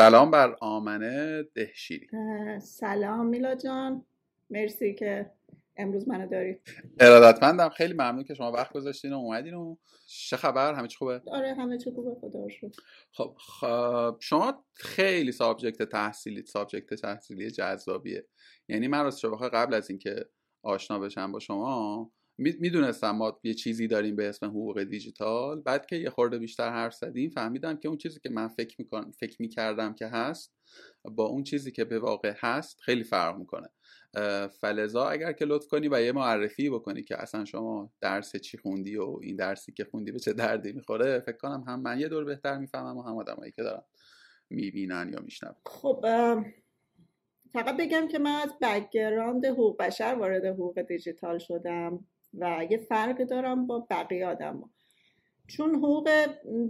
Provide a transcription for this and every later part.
سلام بر آمنه دهشیری. سلام میلاد جان. مرسی که امروز منو دارید. ارادتمندم. خیلی ممنون که شما وقت گذاشتین و اومدین و چه خبر؟ همه چی خوبه؟ آره همه چی خوبه. خدا شد خب, خب شما خیلی subject تحصیلی subject تحصیلی جذابیه. یعنی من راستش بخوای قبل از اینکه آشنا بشم با شما می‌دونستم ما یه چیزی داریم به اسم حقوق دیجیتال. بعد که یه خورده بیشتر حرف زدیم فهمیدم که اون چیزی که من فکر می‌کنم فکر می‌کردم که هست با اون چیزی که به واقع هست خیلی فرق می‌کنه. فلذا اگر که لطف کنی و یه معرفی بکنی که اصلا شما درس چی خوندی و این درسی که خوندی به چه دردی می‌خوره فکر کنم هم من یه دور بهتر می‌فهمم و هم آدمایی که دارن می‌بینن یا میشنون خب فقط بگم که من از background حقوق بشر وارد حقوق دیجیتال شدم. و یه فرقی دارم با بقیه آدم چون حقوق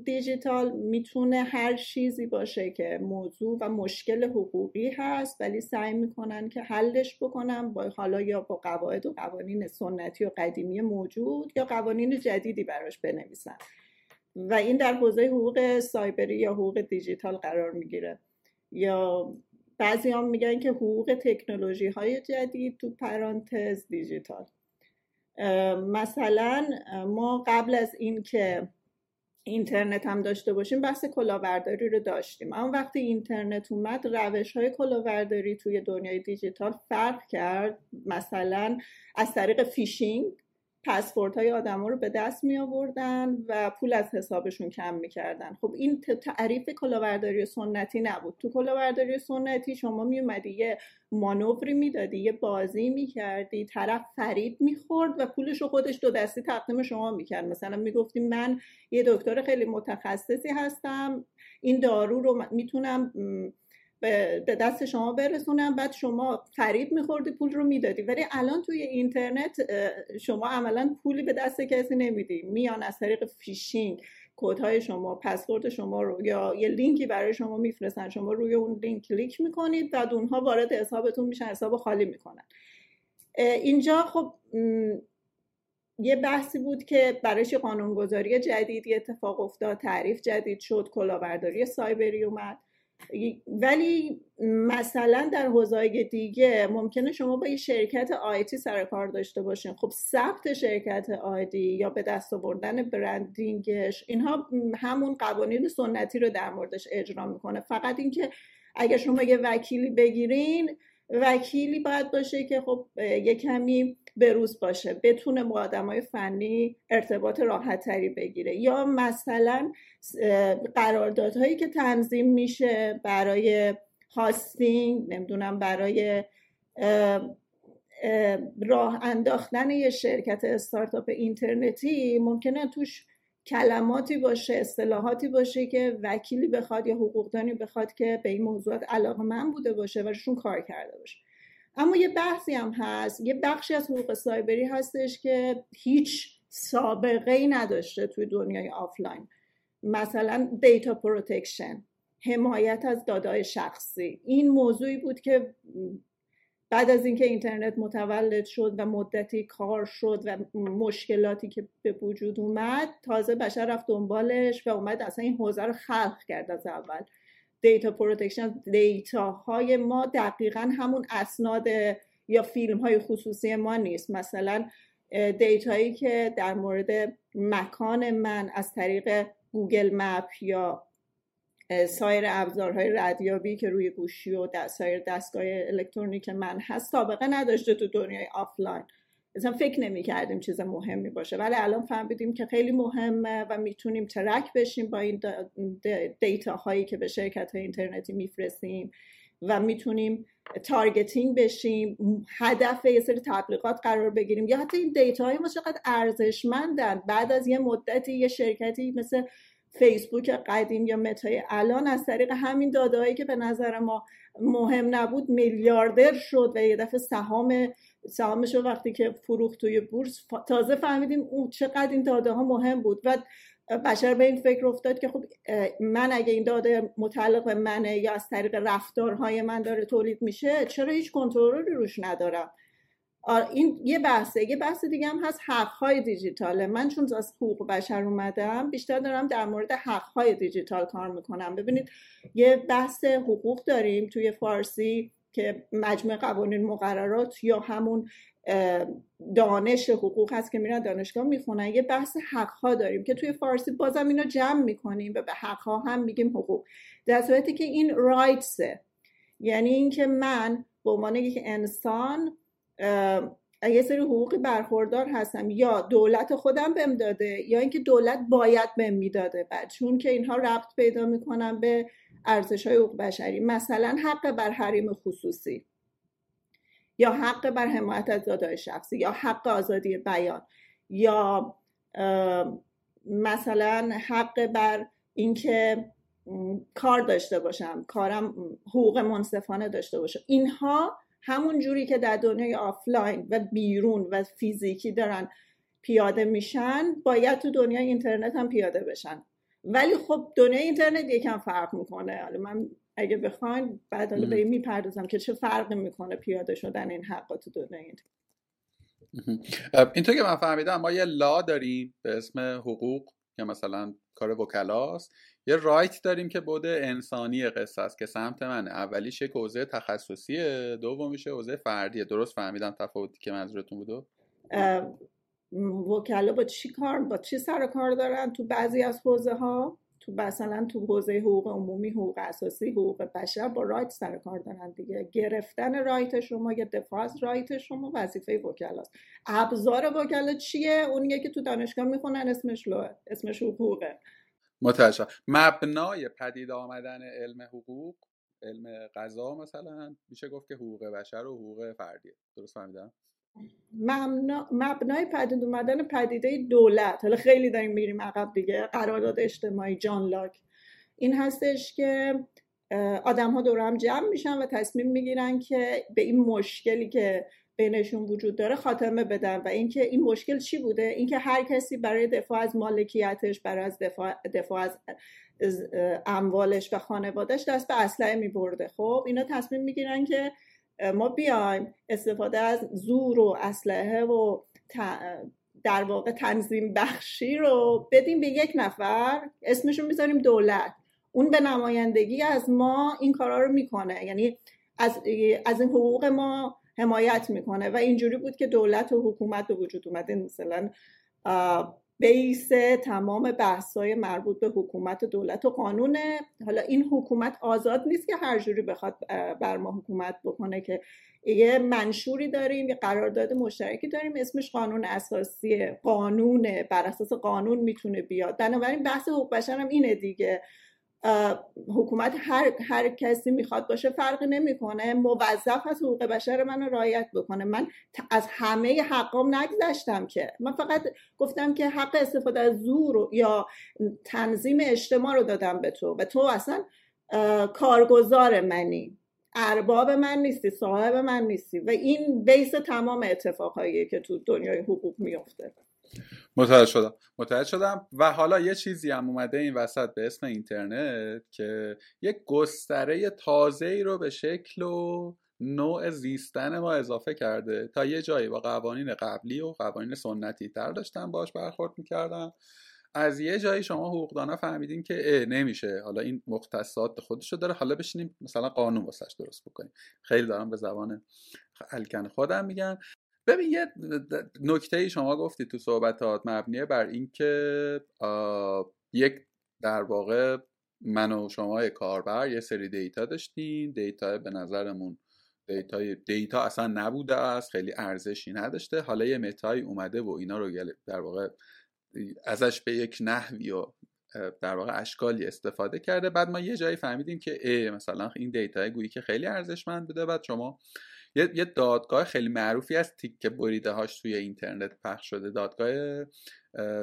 دیجیتال می‌تونه هر چیزی باشه که موضوع و مشکل حقوقی هست ولی سعی می‌کنن که حلش بکنن با حالا یا با قواعد و قوانین سنتی و قدیمی موجود یا قوانین جدیدی براش بنویسن. و این در حوزه حقوق سایبری یا حقوق دیجیتال قرار می‌گیره. یا بعضی هم میگن که حقوق تکنولوژی های جدید تو پرانتز دیجیتال. مثلا ما قبل از اینکه اینترنت هم داشته باشیم بحث کلاهبرداری رو داشتیم. اما وقتی اینترنت اومد روش های کلاهبرداری توی دنیای دیجیتال فرق کرد. مثلا از طریق phishing password های آدم رو به دست می آوردن و پول از حسابشون کم می‌کردن. خب این تعریف کلاهبرداری سنتی نبود. تو کلاهبرداری سنتی شما می اومدی یه مانوری می‌دادی یه بازی می‌کردی طرف فریب می‌خورد و پولش رو خودش دو دستی تقدیم شما می‌کرد. مثلا می‌گفتی من یه دکتر خیلی متخصصی هستم این دارو رو می‌تونم به دست شما برسونم. بعد شما فریب میخوردی پول رو می‌دادی. ولی الان توی اینترنت شما عملا پولی به دست کسی نمیدی. میان از طریق فیشینگ. کودهای شما پسورد شما رو یا یه لینکی برای شما میفرستن. شما روی اون لینک کلیک می‌کنید بعد اونها وارد حسابتون میشن. حساب خالی می‌کنن. اینجا خب یه بحثی بود که برایش قانونگذاری جدیدی اتفاق افتاد تعریف جدید شد کلاهبرداری سایبری اومد. ولی مثلا در حوزه دیگه ممکنه شما با یه شرکت آیتی سر کار داشته باشین. خب ثبت شرکت آیتی یا به دست آوردن برندینگش اینها همون قوانین سنتی رو در موردش اجرا می‌کنه. فقط اینکه اگر شما یه وکیلی بگیرین وکیلی باید باشه که خب یه کمی بروز باشه بتونه با آدم های فنی ارتباط راحت تری بگیره. یا مثلا قراردادهایی که تنظیم میشه برای هاستینگ نمی‌دونم برای راه انداختن یه شرکت استارتاپ اینترنتی ممکنه توش کلماتی باشه اصطلاحاتی باشه که وکیلی بخواد یا حقوقدانی بخواد که به این موضوعات علاقه من بوده باشه و روشون کار کرده باشه. اما یه بحثی هم هست یه بخشی از حقوق سایبری هستش که هیچ سابقه ای نداشته توی دنیای آفلاین. مثلا data protection حمایت از داده‌های شخصی. این موضوعی بود که بعد از اینکه اینترنت متولد شد و مدتی کار شد و مشکلاتی که به وجود اومد تازه بشر رفت دنبالش و اومد اصلا این حوزه رو خلق کرد از اول. data protection data های ما دقیقا همون اسناد یا فیلم های خصوصی ما نیست. مثلا data یی که در مورد مکان من از طریق گوگل مپ یا سایر ابزارهای ردیابی که روی گوشی و سایر دستگاه الکترونیک من هست سابقه نداشته تو دنیای آفلاین. مثلا فکر نمی کردیم چیز مهمی باشه. ولی الان فهمیدیم که خیلی مهمه و می‌تونیم track بشیم با این data هایی که به شرکت های اینترنتی میفرستیم و می‌تونیم targeting بشیم. هدف یه سری تبلیغات قرار بگیریم. یا حتی این data های ما چقدر ارزشمندن. بعد از یه مدتی یه شرکتی مثل فیسبوک قدیم یا متای الان از طریق همین دادههایی که به نظر ما مهم نبود میلیاردر شد و یه دفعه سهام سهامش وقتی که فروخت توی بورس. تازه فهمیدیم اون چقدر این داده ها مهم بود و بشر به این فکر افتاد که خب من اگه این داده متعلق به منه یا از طریق رفتارهای من داره تولید میشه چرا هیچ کنترلی روش ندارم؟ این یه بحثه. یه بحث دیگه هم هست حقهای دیجیتاله. من چون از حقوق بشر اومدم بیشتر دارم در مورد حقهای دیجیتال کار می‌کنم. ببینید یه بحث حقوق داریم توی فارسی که مجموع قوانین مقررات یا همون دانش حقوق هست که میرن دانشگاه می‌خونن. یه بحث حقها داریم که توی فارسی بازم اینو جمع می‌کنیم و به حقها هم میگیم حقوق. در صورتی که این رایتسه. یعنی اینکه من به عنوان یک انسان یه سری حقوقی برخوردار هستم. یا دولت خودم بهم داده یا اینکه دولت باید بهم می‌داده. بعد چون که اینها ربط پیدا می‌کنن به ارزش های حقوق بشری. مثلا حق بر حریم خصوصی یا حق بر حمایت از داده‌های شخصی یا حق آزادی بیان یا مثلا حق بر اینکه کار داشته باشم کارم حقوق منصفانه داشته باشم. اینها همون جوری که در دنیای آفلاین و بیرون و فیزیکی دارن پیاده میشن باید تو دنیای اینترنت هم پیاده بشن. ولی خب دنیای اینترنت یکم فرق می‌کنه. حالا من اگه بخواین بعد حالا به این می‌پردازم که چه فرقی می‌کنه پیاده شدن این حقا تو دنیای اینترنت اینطور که من فهمیدم ما یه لا داریم به اسم حقوق که مثلا کار وکلاست. یه رایت داریم که بود انسانی قصه است که سمت منه. اولیش یک حوزه تخصصیه دومیش حوزه فردیه. درست فهمیدم تفاوتی که منظورتون بودو وکلا با چی کار با چی سر کار دارن تو بعضی از حوزه ها تو مثلا تو حوزه حقوق عمومی حقوق اساسی حقوق بشر با رایت سر کار دارن دیگه. گرفتن رایت شما یا دفاع از رایت شما وظیفه وکلاست. ابزار وکلا چیه؟ اونیه که تو دانشگاه می‌خونن اسمش لوه اسمش حقوقه. متوجه مبنای پدید آمدن علم حقوق علم قضا مثلا میشه گفت که حقوق بشر و حقوق فردیه. درست فهمیدم؟ مبنای پدید اومدن پدیده دولت. حالا خیلی داریم میریم عقب دیگه. قرارداد اجتماعی جان لاک. این هستش که آدم ها دور هم جمع میشن و تصمیم می‌گیرن که به این مشکلی که بینشون وجود داره خاتمه بدن و اینکه این مشکل چی بوده؟ اینکه هر کسی برای دفاع از مالکیتش برای از دفاع, دفاع از اموالش و خانوادهش دست به اسلحه میبرده. خب اینا تصمیم می‌گیرن که ما بیایم استفاده از زور و اسلحه و در واقع تنظیم بخشی رو بدیم به یک نفر اسمشون می‌ذاریم دولت. اون به نمایندگی از ما این کارا رو می‌کنه. یعنی از, از این حقوق ما حمایت می‌کنه. و اینجوری بود که دولت و حکومت به وجود اومده. مثلا بیس تمام های مربوط به حکومت دولت و قانونه. حالا این حکومت آزاد نیست که هر جوری بخواد بر ما حکومت بکنه که یه منشوری داریم یه قرارداد مشترکی داریم. اسمش قانون اساسی قانون بر اساس قانون می‌تونه بیاد. بنابراین بحث حقوق بشر هم اینه دیگه. حکومت هر, هر کسی می‌خواد باشه فرقی نمی‌کنه. موظف از حقوق بشر منو رعایت بکنه. من از همه حقام نگذشتم که. من فقط گفتم که حق استفاده از زور یا تنظیم اجتماع رو دادم به تو. و تو اصلا کارگزار منی. ارباب من نیستی صاحب من نیستی. و این بیس تمام اتفاقهایی که تو دنیای حقوق میفته. متوجه شدم. متوجه شدم و حالا یه چیزی هم اومده این وسط به اسم اینترنت که یک گستره تازه ای رو به شکل و نوع زیستن ما اضافه کرده. تا یه جایی با قوانین قبلی و قوانین سنتی تر داشتن باش برخورد می‌کردن از یه جایی شما حقوقدانا فهمیدین که نمیشه. حالا این مختصات خودشو داره. حالا بشینیم مثلا قانون واسش درست بکنیم. خیلی دارم به زبان الکن خودم میگن ببین یه نکته ای شما گفتی تو صحبتات مبنیه بر اینکه یک در واقع من و شما کاربر یه سری data داشتیم. data به نظرمون data data اصلا نبوده است خیلی ارزشی نداشته. حالا یه متایی اومده و اینا رو در واقع ازش به یک نحوی و در واقع اشکالی استفاده کرده. بعد ما یه جایی فهمیدیم که ای مثلا این data گویی که خیلی ارزشمند بوده. بعد شما یه, یه دادگاه خیلی معروفی از تیکه بریده هاش توی اینترنت پخش شده. دادگاه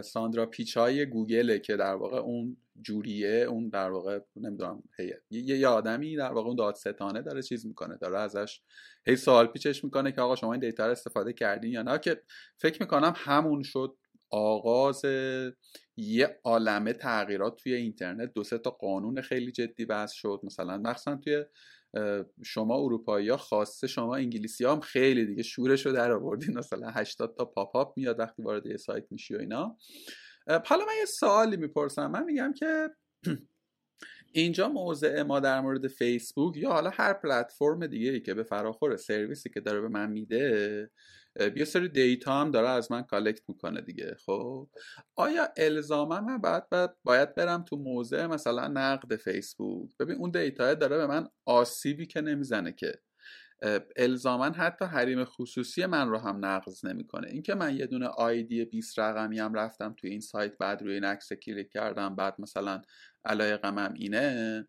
ساندرا پیچای گوگله که در واقع اون جوریه اون در واقع نمی‌دونم یه, یه آدمی در واقع اون دادستانه داره چیز می‌کنه داره ازش هی سوال پیچش می‌کنه که آقا شما این دیتا رو استفاده کردین یا نه؟ که فکر می‌کنم همون شد آغاز یه عالمه تغییرات توی اینترنت. دو سه تا قانون خیلی جدی بحث شد. مثلا مخصوصا توی شما اروپایی ها خواسته شما انگلیسی ها هم خیلی دیگه شورش رو در آوردین. مثلا 80 تا پاپ اپ میاد وقتی وارد یه سایت میشی و اینا. حالا من یه سوالی می‌پرسم. من میگم که اینجا موضع ما در مورد فیسبوک یا حالا هر پلتفرم دیگه ای که به فراخور سرویسی که داره به من میده یه سری data هم داره از من collect می‌کنه دیگه خب؟ آیا الزاما من باید, باید برم تو موضع مثلا نقد فیسبوک ببین اون data داره به من آسیبی که نمی‌زنه که الزاما حتی حریم خصوصی من رو هم نقض نمی‌کنه. اینکه من یه دونه ID 20 رقمی هم رفتم تو این سایت بعد روی این عکس کلیک کردم بعد مثلا علایقم هم اینه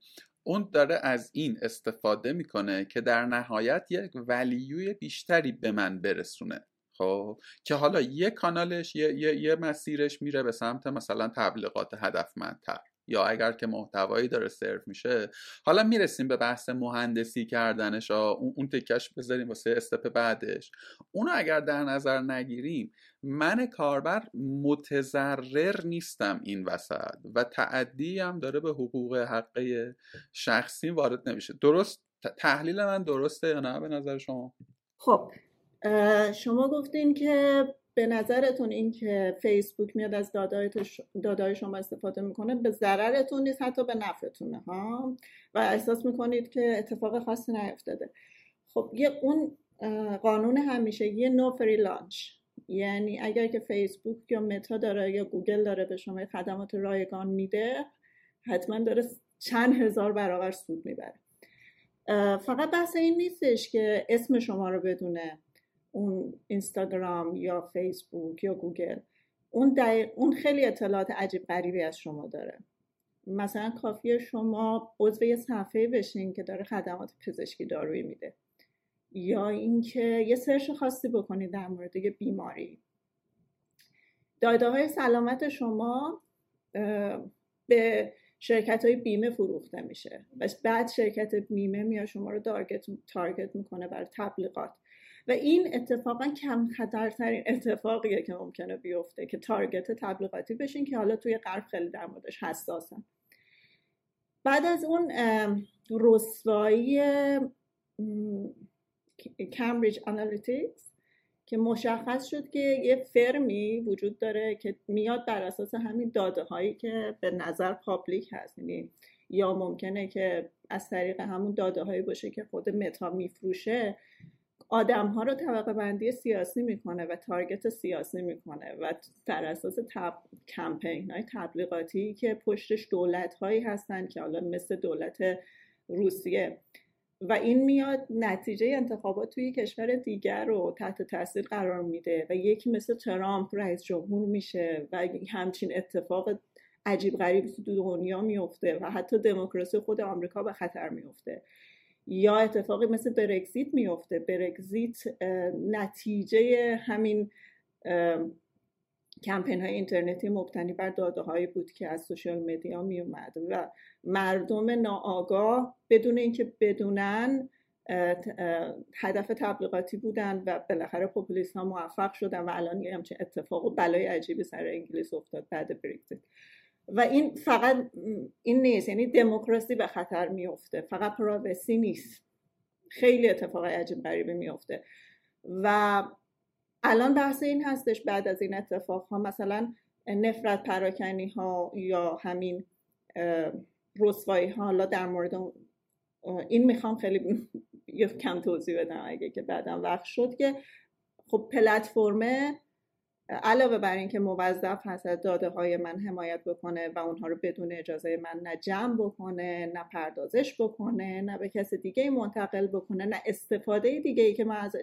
اون داره از این استفاده می‌کنه که در نهایت یک ولیوی بیشتری به من برسونه. خب؟ که حالا یه کانالش یه, یه،, یه مسیرش میره به سمت مثلا تبلیغات هدفمندتر. یا اگر که محتوایی داره سرو میشه حالا می‌رسیم به بحث مهندسی کردنش. اون, اون تکش بذاریم واسه استپ بعدش. اونو اگر در نظر نگیریم من کاربر متضرر نیستم این وسط و تعدی هم داره به حقوق حقه شخصی وارد نمیشه. درست؟ تحلیل من درسته یا نه به نظر شما؟ خب شما گفتین که به نظرتون این که فیسبوک میاد از دادای شما استفاده می‌کنه به ضررتون نیست حتی به نفعتونه ها؟ و احساس می‌کنید که اتفاق خاصی نیفتاده. خب یه اون قانون همیشه یه no free lunch. یعنی اگر که فیسبوک یا متا داره یا گوگل داره به شما خدمات رایگان میده حتما داره چند هزار برابر سود می‌بره. فقط بحث این نیستش که اسم شما رو بدونه اون اینستاگرام یا فیسبوک یا گوگل. اون, اون خیلی اطلاعات عجیب غریبی از شما داره. مثلا کافیه شما عضو یه صفحه بشین که داره خدمات پزشکی دارویی میده. یا اینکه یه search خاصی بکنید در مورد یه بیماری. داده های سلامت شما به شرکت های بیمه فروخته میشه و بعد شرکت بیمه میاد شما رو target, target می‌کنه برای تبلیغات. و این اتفاقا کم خطرترین اتفاقیه که ممکنه بیفته که target تبلیغاتی بشین که حالا توی غرب خیلی در موردش حساسن. بعد از اون رسوایی Cambridge Analytics که مشخص شد که یه firm ی وجود داره که میاد بر اساس همین داده هایی که به نظر public هست. یعنی یا ممکنه که از طریق همون داده هایی باشه که خود متا میفروشه آدم ها رو طبقه بندی سیاسی می‌کنه و target سیاسی می‌کنه و بر اساس تب... کمپین های تبلیغاتی که پشتش دولت هایی هستن که حالا مثل دولت روسیه و این میاد نتیجه انتخابات توی کشور دیگر رو تحت تاثیر قرار میده و یکی مثل ترامپ رئیس جمهور میشه و همچین اتفاق عجیب غریب تو دنیا میفته و حتی دموکراسی خود آمریکا به خطر میفته. یا اتفاقی مثل برگزیت میفته. برگزیت نتیجه همین کمپین های اینترنتی مبتنی بر داده هایی بود که از سوشال مدیا می اومد و مردم ناآگاه بدون اینکه بدونن هدف تبلیغاتی بودن و بالاخره پوپولیست ها موفق شدن و الان یه همچین اتفاق و بلای عجیبی سر انگلیس افتاد بعد برگزیت و این فقط این نیست یعنی دموکراسی به خطر میفته فقط پراوسی نیست. خیلی اتفاق عجیب غریبی میفته و الان بحث این هستش بعد از این اتفاق ها مثلا نفرت پراکنی ها یا همین رسوایی ها حالا در مورد این می‌خوام خیلی کم توضیح بدم اگه که بعدم وقت شد که خب پلتفرمه علاوه بر اینکه موظف هست از داده های من حمایت بکنه و اونها رو بدون اجازه من نه جمع بکنه نه پردازش بکنه نه به کس دیگه منتقل بکنه نه استفاده دیگه ای که من از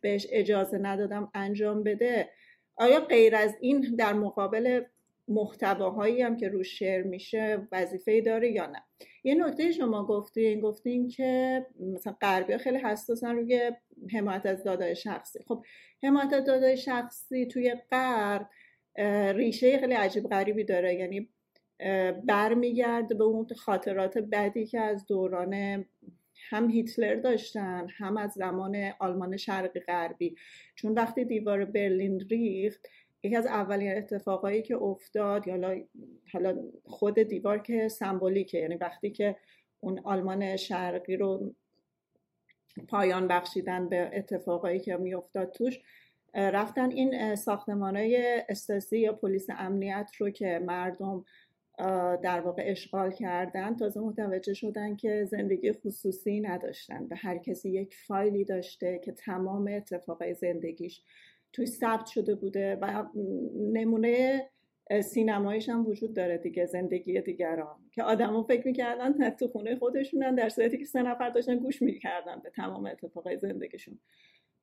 بهش اجازه ندادم انجام بده. آیا غیر از این در مقابل محتواهایی هم که روش شیر میشه وظیفه داره یا نه. یه نکته شما گفتین گفتین که مثلا غربی خیلی حساسن روی حمایت از دادای شخصی. خب حمایت از دادای شخصی توی غرب ریشه خیلی عجیب غریبی داره. یعنی برمیگرده به اون خاطرات بدی که از دوران هم هیتلر داشتن هم از زمان آلمان شرقی غربی. چون وقتی دیوار برلین ریخت یکی از اولین اتفاقایی که افتاد حالا حالا خود دیوار که سمبولیکه یعنی وقتی که اون آلمان شرقی رو پایان بخشیدن به اتفاقایی که میافتاد توش رفتن این ساختمان های استاسی یا پلیس امنیت رو که مردم در واقع اشغال کردن تازه متوجه شدن که زندگی خصوصی نداشتن به هر کسی یک فایلی داشته که تمام اتفاقای زندگیش توی ثبت شده بوده و نمونه سینمایش هم وجود داره دیگه زندگی دیگران. که آدما فکر می‌کردن تو خونه خودشونن در صورتی که سه نفر داشتن گوش می‌کردن به تمام اتفاقای زندگیشون.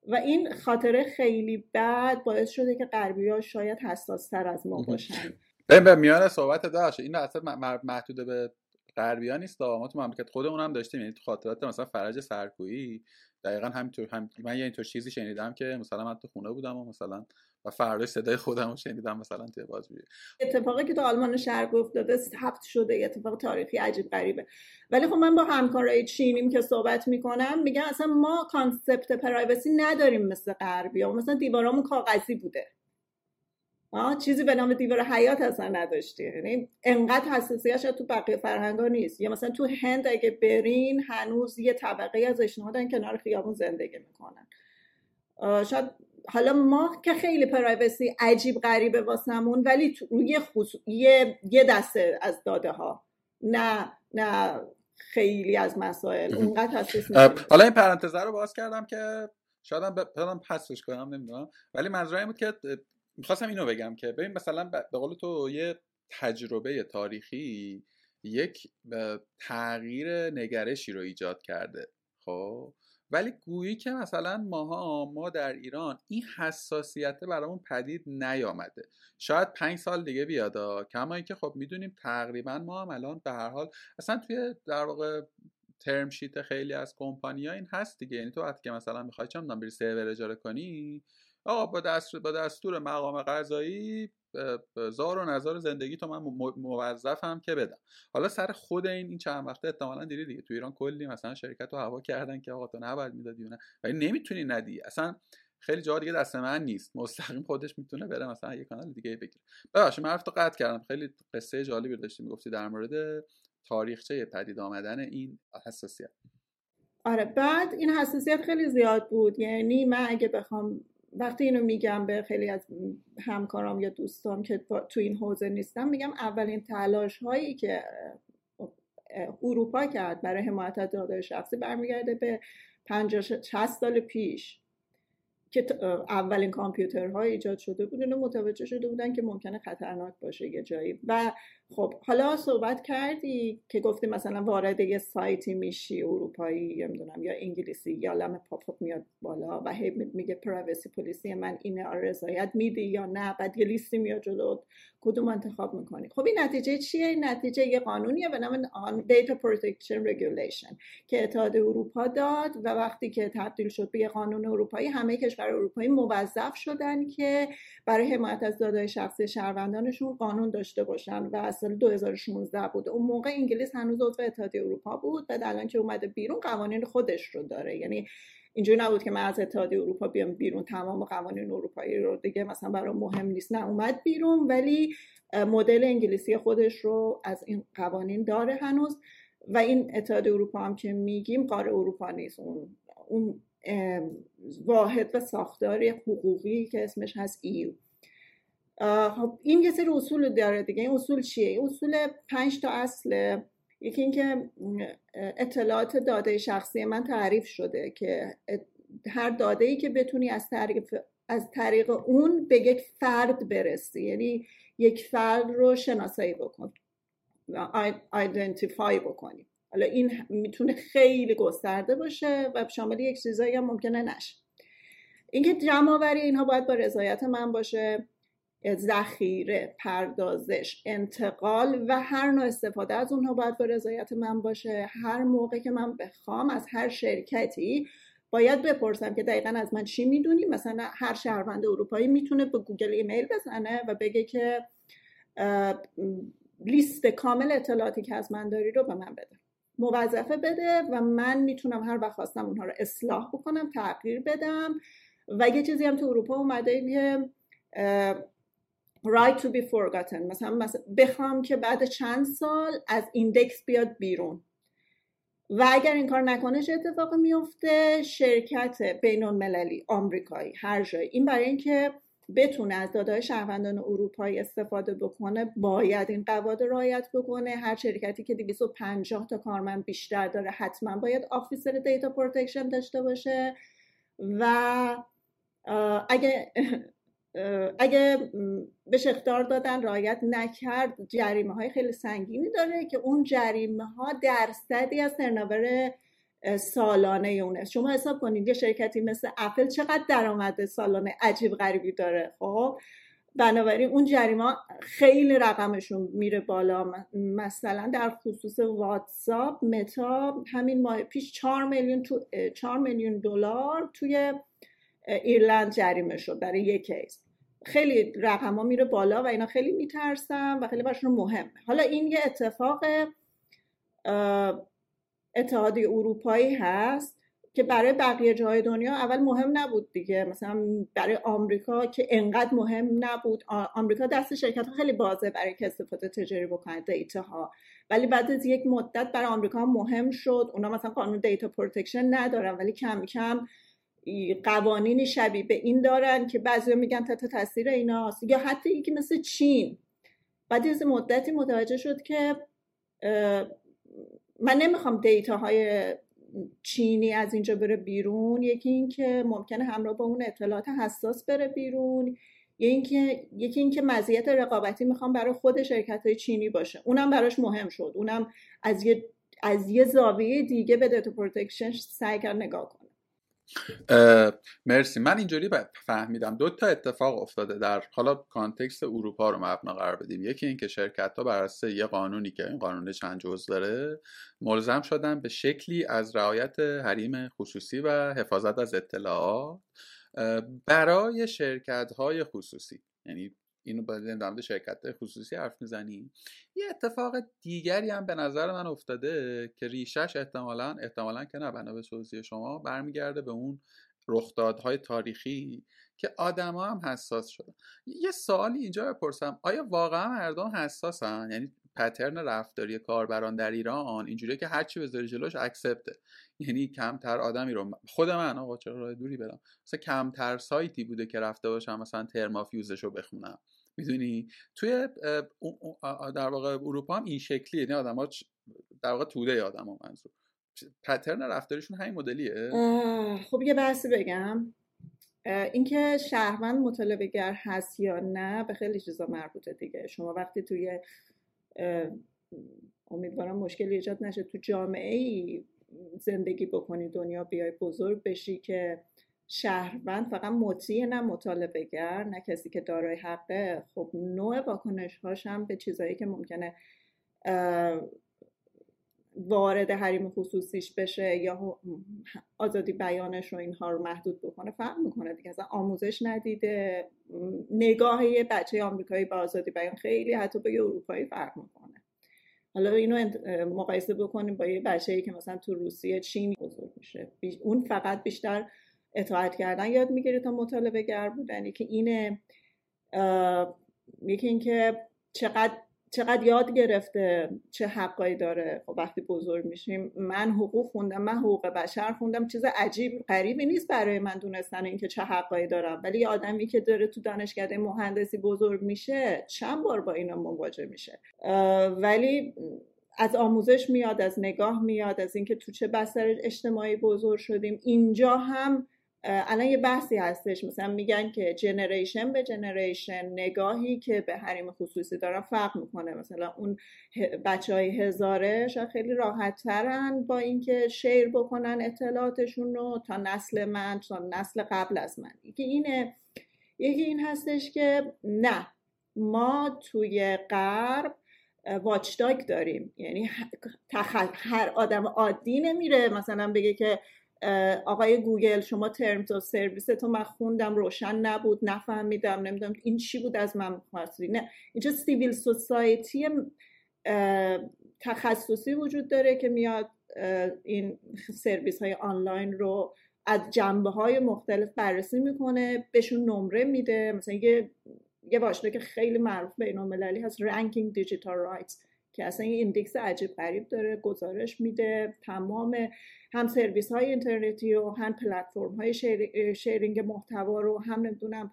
و این خاطره خیلی بد باعث شده که غربی ها شاید حساس تر از ما باشن. به میان صحبت داشت این اصلا محدود به غربی ها نیست ما تو مملکت خودمون هم داشتیم. یعنی تو خاطرات مثلا فرج سرکوهی دقیقا همینطور هم من یه اینطور چیزی شنیدم که مثلا من تو خونه بودم و مثلا و فردا صدای خودم رو شنیدم مثلا توی بازجویی اتفاقی که تو آلمان شرقی افتاده ثبت شده اتفاق تاریخی عجیب غریبه. ولی خب من با همکارای چینیم که صحبت می‌کنم میگن اصلا ما concept privacy نداریم مثل غربی مثلا دیوارامون کاغذی بوده. آه چیزی به نام دیوار حیات اصلا نداشتی. یعنی انقدر حساسیتش تو بقیه فرهنگا نیست. یا مثلا تو هند اگه برین هنوز یه طبقه از اشنهادن کنار خیابون زندگی می‌کنن. شاید حالا ما که خیلی پرایوسی عجیب غریبه واسمون ولی روی یه... یه دسته از داده ها نه نه خیلی از مسائل. اونقدر حساس حالا این پرانتزه رو باز کردم که شاید هم پسش کنم نمی‌دونم. ولی منظورم بود که می‌خواستم اینو بگم که ببین مثلا به قول تو یه تجربه تاریخی یک تغییر نگرشی رو ایجاد کرده خب؟ ولی گویی که مثلا ماها ما در ایران این حساسیت برامون پدید نیامده. شاید پنج سال دیگه بیاد کما که خب می‌دونیم تقریبا ما هم الان به هر حال اصلا توی در واقع ترم شیت خیلی از کمپانی ها این هست دیگه. یعنی تو وقتی که مثلا می‌خوای چه بری سرور اجاره کنی آقا با, دست با دستور مقام قضایی زار و نظار زندگی تو من موظفم که بدم. حالا سر خود این این چند وقته احتمالا دیدی دیگه. تو ایران کلی مثلا شرکت رو هوا کردن که آقا تو نباید می‌دادی نه. ولی نمی‌تونی ندی. اصلا خیلی جا دیگه دست من نیست. مستقیم خودش می‌تونه بره مثلا یه کانال دیگه بگیره. ببخشید من تو قطع کردم. خیلی قصه جالبی داشتی می‌گفتی در مورد تاریخچه پدید آمدن این حساسیت. آره بعد این حساسیت خیلی زیاد بود. یعنی من اگه بخوام وقتی اینو میگم به خیلی از همکارام یا دوستام که تو این حوزه نیستم میگم اولین تلاش هایی که اروپا کرد برای حمایت از داده شخصی برمیگرده به 50 60 سال پیش که اولین کامپیوترها ایجاد شده بودن و متوجه شده بودن که ممکنه خطرناک باشه یه جایی. و خب حالا صحبت کردی که گفتی مثلا وارد یه سایتی میشی اروپایی نمی‌دونم یا انگلیسی یا لم پاپ میاد بالا و هی میگه پرایوسی پلیسی من آره رضایت میدی یا نه؟ بعد یه لیستی میاد جلو. کدوم انتخاب می‌کنی؟ خب این نتیجه چیه؟ این نتیجه یه قانونیه به نام Data Protection Regulation که اتحاد اروپا داد و وقتی که تبدیل شد به یه قانون اروپایی همه کشور اروپایی موظف شدن که برای حمایت از دادای شخصی شهروندانشون قانون داشته باشن و سال 2016 بود. اون موقع انگلیس هنوز عضو اتحادیه اروپا بود. و الان که اومده بیرون قوانین خودش رو داره. یعنی اینجوری نبود که من از اتحادیه اروپا بیام بیرون. تمام قوانین اروپایی رو دیگه مثلا برای مهم نیست. نه اومد بیرون ولی مدل انگلیسی خودش رو از این قوانین داره هنوز. و این اتحادیه اروپا هم که میگیم قاره اروپا نیست. اون اون واحد و ساختاری حقوقی که اسمش هست ایو خب این یه سری اصول داره دیگه. این اصول چیه؟ این اصول پنج تا اصله. یکی اینکه اطلاعات داده شخصی من تعریف شده که هر داده ای که بتونی از طریق از طریق اون به یک فرد برسی. یعنی یک فرد رو شناسایی بکن. identify بکنی. حالا این می‌تونه خیلی گسترده باشه و شامل یک چیزایی هم ممکنه نشه. اینکه جمع آوری اینها باید با رضایت من باشه. ذخیره پردازش انتقال و هر نوع استفاده از اونها باید با رضایت من باشه. هر موقع که من بخوام از هر شرکتی باید بپرسم که دقیقا از من چی می‌دونی؟ مثلا هر شهروند اروپایی می‌تونه به گوگل ایمیل بزنه و بگه که لیست کامل اطلاعاتی که از من داری رو به من بده. موظفه بده و من می‌تونم هر وقت خواستم اونها رو اصلاح بکنم تغییر بدم. و یه چیزی هم تو اروپا اومده که right to be forgotten. مثلا, مثلا بخوام که بعد چند سال از ایندکس بیاد بیرون. و اگر این کار نکنه چه اتفاقی میفته؟ شرکت بین المللی آمریکایی هر جایی. این برای اینکه بتونه از داده های شهروندان اروپایی استفاده بکنه باید این قواعد رعایت بکنه. هر شرکتی که 250 تا کارمند بیشتر داره حتما باید officer data protection داشته باشه. و اگه اگه به اخطار دادن رعایت نکرد جریمه های خیلی سنگینی داره که اون جریمه ها درصدی از turnover سالانه اونه. شما حساب کنید یه شرکتی مثل اپل چقدر درآمد سالانه عجیب غریبی داره خب؟ بنابراین اون جریمه خیلی رقمشون میره بالا. مثلا در خصوص واتساپ متا همین ماه پیش 4 میلیون تو 4 میلیون دلار توی ایرلند جریمه شد برای یک کیس خیلی رقم ها میره بالا و اینا خیلی میترسن و خیلی براشون مهمه. حالا این یه اتفاق اتحادیه اروپایی هست که برای بقیه جای دنیا اول مهم نبود دیگه. مثلا برای آمریکا که انقدر مهم نبود. آمریکا دست شرکت ها خیلی بازه برای که استفاده تجاری بکنه data ها ولی بعد از یک مدت برای آمریکا مهم شد. اونا مثلا قانون data protection ندارن ولی کم کم قوانینی شبیه به این دارن که بعضی میگن تحت تاثیر ایناست یا حتی یکی مثل چین. بعد از مدتی متوجه شد که من نمی‌خوام data های چینی از اینجا بره بیرون. یکی اینکه ممکنه همراه با اون اطلاعات حساس بره بیرون. اینکه یکی اینکه مزیت رقابتی می‌خوام برای خود شرکت های چینی باشه. اونم براش مهم شد. اونم از یه از یه زاویه دیگه به data protection سعی کرد نگاه کنه. مرسی. من اینجوری فهمیدم. دو تا اتفاق افتاده در حالا context اروپا رو مبنا قرار بدیم. یکی اینکه شرکت ها بر اساس یه قانونی که این قانون چند جز داره ملزم شدن به شکلی از رعایت حریم خصوصی و حفاظت از اطلاعات برای شرکت های خصوصی. یعنی اینو در شرکت خصوصی حرف می‌زنیم یه اتفاق دیگری هم به نظر من افتاده که ریشش احتمالا احتمالا که نه بنا به توضیح شما برمیگرده به اون رخدادهای تاریخی که آدما هم حساس شدن. یه سوالی اینجا بپرسم. آیا واقعا مردم حساسن؟ یعنی پترن رفتاری کاربران در ایران اینجوریه که هرچی بذاری جلوش اکسپته یعنی کمتر آدمی رو خود من آقا چرا راه دوری برم مثلا کمتر سایتی بوده که رفته باشم مثلا ترمافیوزش رو بخونم. می‌دونی؟ توی در واقع اروپا هم این شکلیه نه آدم ها در واقع توده آدم ها منظور پترن رفتارشون همین مدلیه. خب یه بحثی بگم. اینکه شهروند مطالبه گر هست یا نه به خیلی چیزا مربوطه دیگه. شما وقتی توی امیدوارم مشکلی ایجاد نشه تو جامعه ای زندگی بکنی دنیا بیای بزرگ بشی که شهروند فقط مطیع نه مطالبه گر نه کسی که دارای حقه. خب نوع واکنش هاش هم به چیزایی که ممکنه وارد حریم خصوصیش بشه یا آزادی بیانش رو اینها رو محدود بکنه فرق می‌کنه دیگه. اصلا آموزش ندیده. نگاه یه بچه آمریکایی به آزادی بیان خیلی حتی به اروپایی فرق می‌کنه. حالا اینو مقایسه بکنیم با یه بچه که مثلا تو روسیه چین بزرگ میشه. اون فقط بیشتر اطاعت کردن یاد می‌گیره تا مطالبه گر بودن. که اینه یکی اینکه چقدر چقدر یاد گرفته چه حقایی داره. خب وقتی بزرگ میشیم من حقوق خوندم من حقوق بشر خوندم چیز عجیب غریبی نیست برای من دونستن اینکه چه حقایی دارم. ولی آدمی که داره تو دانشکده مهندسی بزرگ میشه چند بار با اینا مواجه میشه. ولی از آموزش میاد از نگاه میاد از اینکه تو چه بستر اجتماعی بزرگ شدیم. اینجا هم الان یه بحثی هستش. مثلا میگن که جنریشن به جنریشن نگاهی که به حریم خصوصی دارن فرق می‌کنه. مثلا اون بچه های هزاره شاید خیلی راحت ترن با اینکه شیر بکنن اطلاعاتشون رو تا نسل من تا نسل قبل از من. یکی اینه یکی این هستش که نه ما توی غرب watchdog داریم. یعنی هر آدم عادی نمیره مثلا بگه که آقای گوگل شما terms of service تو من خوندم روشن نبود نفهمیدم نمی‌دونم این چی بود از من خواستی نه اینجا civil society تخصصی وجود داره که میاد این سرویس های آنلاین رو از جنبه های مختلف بررسی می‌کنه بهشون نمره میده. مثلا یه یه که خیلی معروف بین المللی هست Ranking Digital Rights که اصلا این index عجیب غریب داره گزارش میده. تمام هم سرویس های اینترنتی و هم پلتفرم های sharing محتوا رو هم نمی‌دونم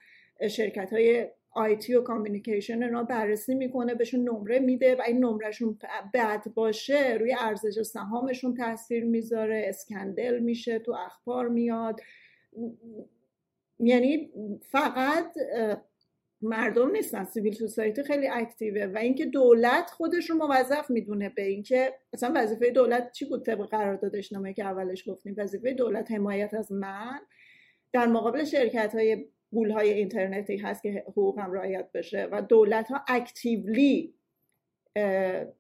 شرکت های IT و communication اینا بررسی می‌کنه بهشون نمره میده و این نمرهشون بد باشه روی ارزش سهامشون تاثیر می‌ذاره scandal میشه تو اخبار میاد. یعنی فقط مردم نیستن. سیویل سوسایتی خیلی اکتیوه و اینکه دولت خودش رو موظف می‌دونه به اینکه مثلا وظیفه دولت چی بود طبق قراردادش نامه که اولش گفتیم؟ وظیفه دولت حمایت از من در مقابل شرکت های بول های اینترنتی هست که حقوقم رعایت بشه و دولت ها اکتیولی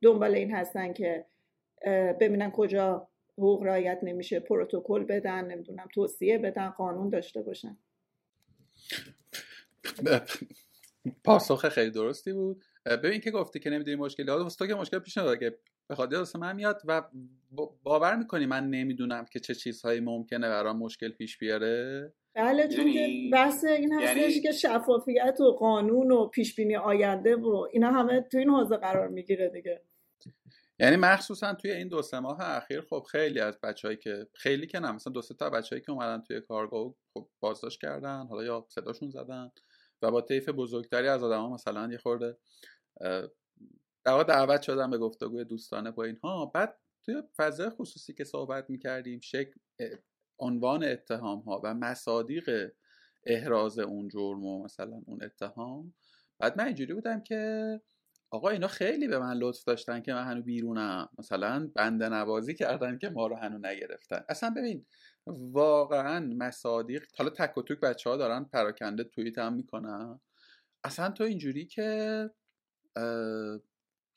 دنبال این هستن که ببینن کجا حقوق رعایت نمیشه پروتکل بدن نمی‌دونم توصیه بدن قانون داشته باشن. پاسخ خیلی درستی بود. ببین که گفتی که نمی‌دونی مشکلی. حالا تو که مشکل پیش نمیاد که بخاطر دست من میاد و باور می‌کنی من نمی‌دونم که چه چیزهایی ممکنه برام مشکل پیش بیاره؟ بله چون که یعنی بحث این هستش یعنی... که شفافیت و قانون و پیش بینی آینده و اینا همه تو این حوزه قرار می‌گیره دیگه. یعنی مخصوصا توی این دو سه ماه اخیر خب خیلی از بچههایی که خیلی که نه مثلا دو سه تا بچههایی که اومدن توی کارگاه خب بازداشت کردن حالا یا صداشون زدن. و با طیف بزرگتری از آدما مثلا یه خورده در دعوت شدن به گفتگوی دوستانه با اینها. بعد توی فضای خصوصی که صحبت می‌کردیم شکل عنوان اتهام ها و مصادیق احراز اون جرم و مثلا اون اتهام. بعد من اینجوری بودم که آقا اینا خیلی به من لطف داشتن که من هنو بیرونم. مثلا بنده نوازی کردن که ما رو هنو نگرفتن. اصلا ببین واقعا مصادیق حالا تک و توک بچه ها دارن پراکنده توییت هم می‌کنن. اصلا تو اینجوری که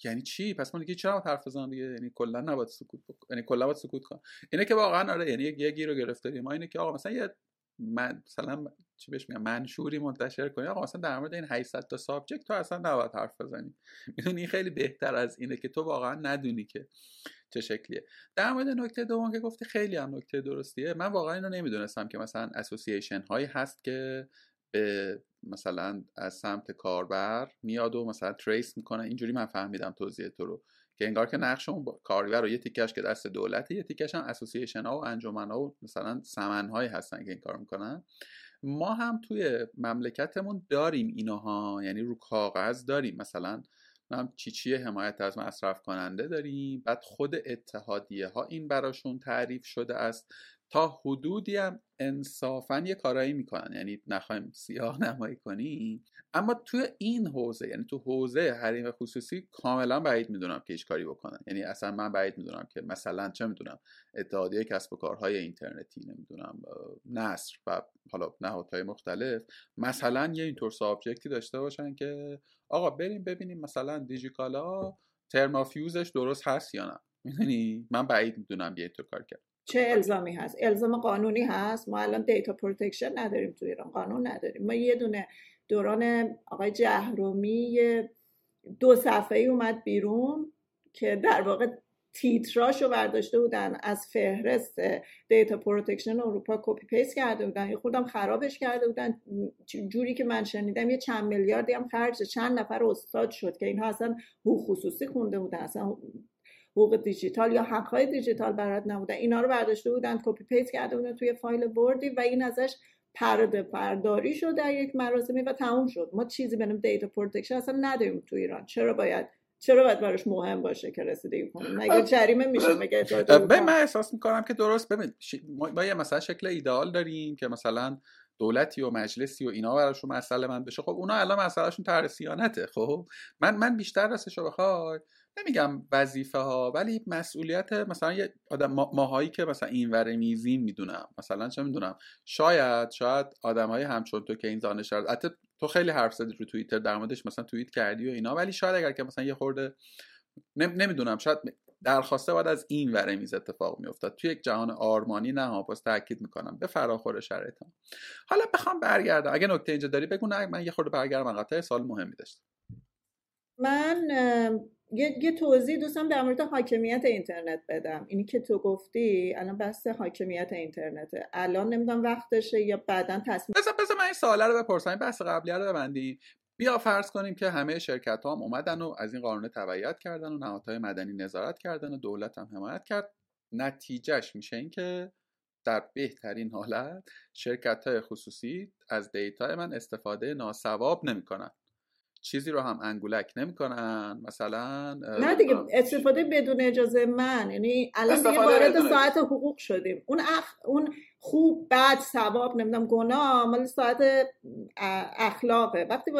یعنی چی؟ پس من دیگه چرا حرف بزنم دیگه؟ یعنی کلا نباید سکوت بکن یعنی کلا باید سکوت کن اینه که واقعا آره یعنی یه گیر رو گرفته ما اینه که آقا مثلا یه مثلا چی بهش میگم منشوری منتشر کنی. آقا مثلا در مورد این 800 تا سابجکت تو اصلا نباید حرف بزنی. می‌دونی خیلی بهتر از اینه که تو واقعا ندونی که چه شکلیه. در مورد نکته دوم که گفتی خیلی هم نکته درستیه. من واقعا اینو نمی‌دونستم که مثلا اسوسییشن هایی هست که به مثلا از سمت کاربر میاد و مثلا تریس می‌کنه. اینجوری من فهمیدم توضیح تو رو. که انگار که نقش اون کاربر رو یه تیکش که دست دولته یه تیکش هم اسوسییشن ها و انجمن ها و مثلا سمن هایی هستن که این کار می‌کنن. ما هم توی مملکتمون داریم اینها یعنی رو کاغذ داریم. مثلا هم چی حمایت از مصرف کننده داریم بعد خود اتحادیه ها این براشون تعریف شده است. تا حدودی هم انصافا یه کارایی می‌کنن. یعنی نخوایم سیاه نمایی کنیم. اما توی این حوزه یعنی تو حوزه حریم خصوصی کاملا بعید می‌دونم که هیچ کاری بکنن. یعنی اصلا من بعید می‌دونم که مثلا چه می‌دونم اتحادیه کسب و کارهای اینترنتی نمی‌دونم نصر و حالا نهادهای مختلف مثلا یه اینطور subject ی داشته باشن که آقا بریم ببینیم مثلا دیجیکالا term of use ش درست هست یا نه. می‌دونی؟ من بعید می‌دونم یه اینطور کار کرد. چه الزامی هست؟ الزام قانونی هست؟ ما الان data protection نداریم تو ایران قانون نداریم. ما یه دونه دوران آقای جهرومی دو صفحه ای اومد بیرون که در واقع تیتراش رو برداشته بودن از فهرست data protection اروپا copy paste کرده بودن. یه خورده‌م خرابش کرده بودن. جوری که من شنیدم یه چند میلیاردی هم خرج چند نفر استاد شد که اینها اصلا حقوق خصوصی خونده بودن. اصلا حقوق دیجیتال یا حقهای دیجیتال برات نبودن. اینا رو برداشته بودن copy paste کرده بودن توی فایل Word ی و این ازش پرده برداری شد در یک مراسمی و تموم شد. ما چیزی به نام data protection اصلا نداریم تو ایران. چرا باید چرا باید براش مهم باشه که رسیدگی کنیم مگه جریمه میشه؟ مگه من احساس می‌کنم که درست ببین ما یه مثلا شکل ایدئال داریم که مثلا دولتی و مجلسی و اینا براشون مسئله من بشه. خب اونا الان مسئلهشون طرح سیانته. خب من من بیشتر راستش رو بخوای نمیگم وظیفه ها ولی مسئولیت مثلا یه آدم ماهایی که مثلا این ور میزیم می‌دونم. مثلا چه می‌دونم شاید شاید های همچون تو که این دانش حتی تو خیلی حرف زدی رو توییتر در مثلا توییت کردی و اینا ولی شاید اگر که مثلا یه خورده نمی‌دونم شاید درخواسته باید از این وره میز اتفاق میافتاد. توی یک جهان آرمانی نه باز تاکید می‌کنم. به فراخور شرایط حالا بخوام برگردم. اگه نکته اینجا داری بگو نه من یه خورده برگردم قطعه سال مهمی داشتم من یه, یه توضیح دوستم در مورد حاکمیت اینترنت بدم. اینی که تو گفتی الان بحث حاکمیت اینترنته. الان نمی‌دونم وقتشه یا بعدا تصمیم بذار بذار من این سواله رو بپرسم. بحث قبلی رو ببندی. بیا فرض کنیم که همه شرکت ها هم اومدن و از این قانون تبعیت کردن و نهادهای مدنی نظارت کردن و دولت هم حمایت کرد. نتیجهش میشه این که در بهترین حالت شرکت های خصوصی از دیتا من استفاده ناسواب نمی‌کنن. چیزی رو هم انگولک نمی‌کنن مثلا نه دیگه استفاده بدون اجازه من. یعنی الان دیگه وارد ساعت حقوق شدیم. اون اخ... اون خوب بد ثواب نمی‌دونم گناه مال ساعت اخلاقه. وقتی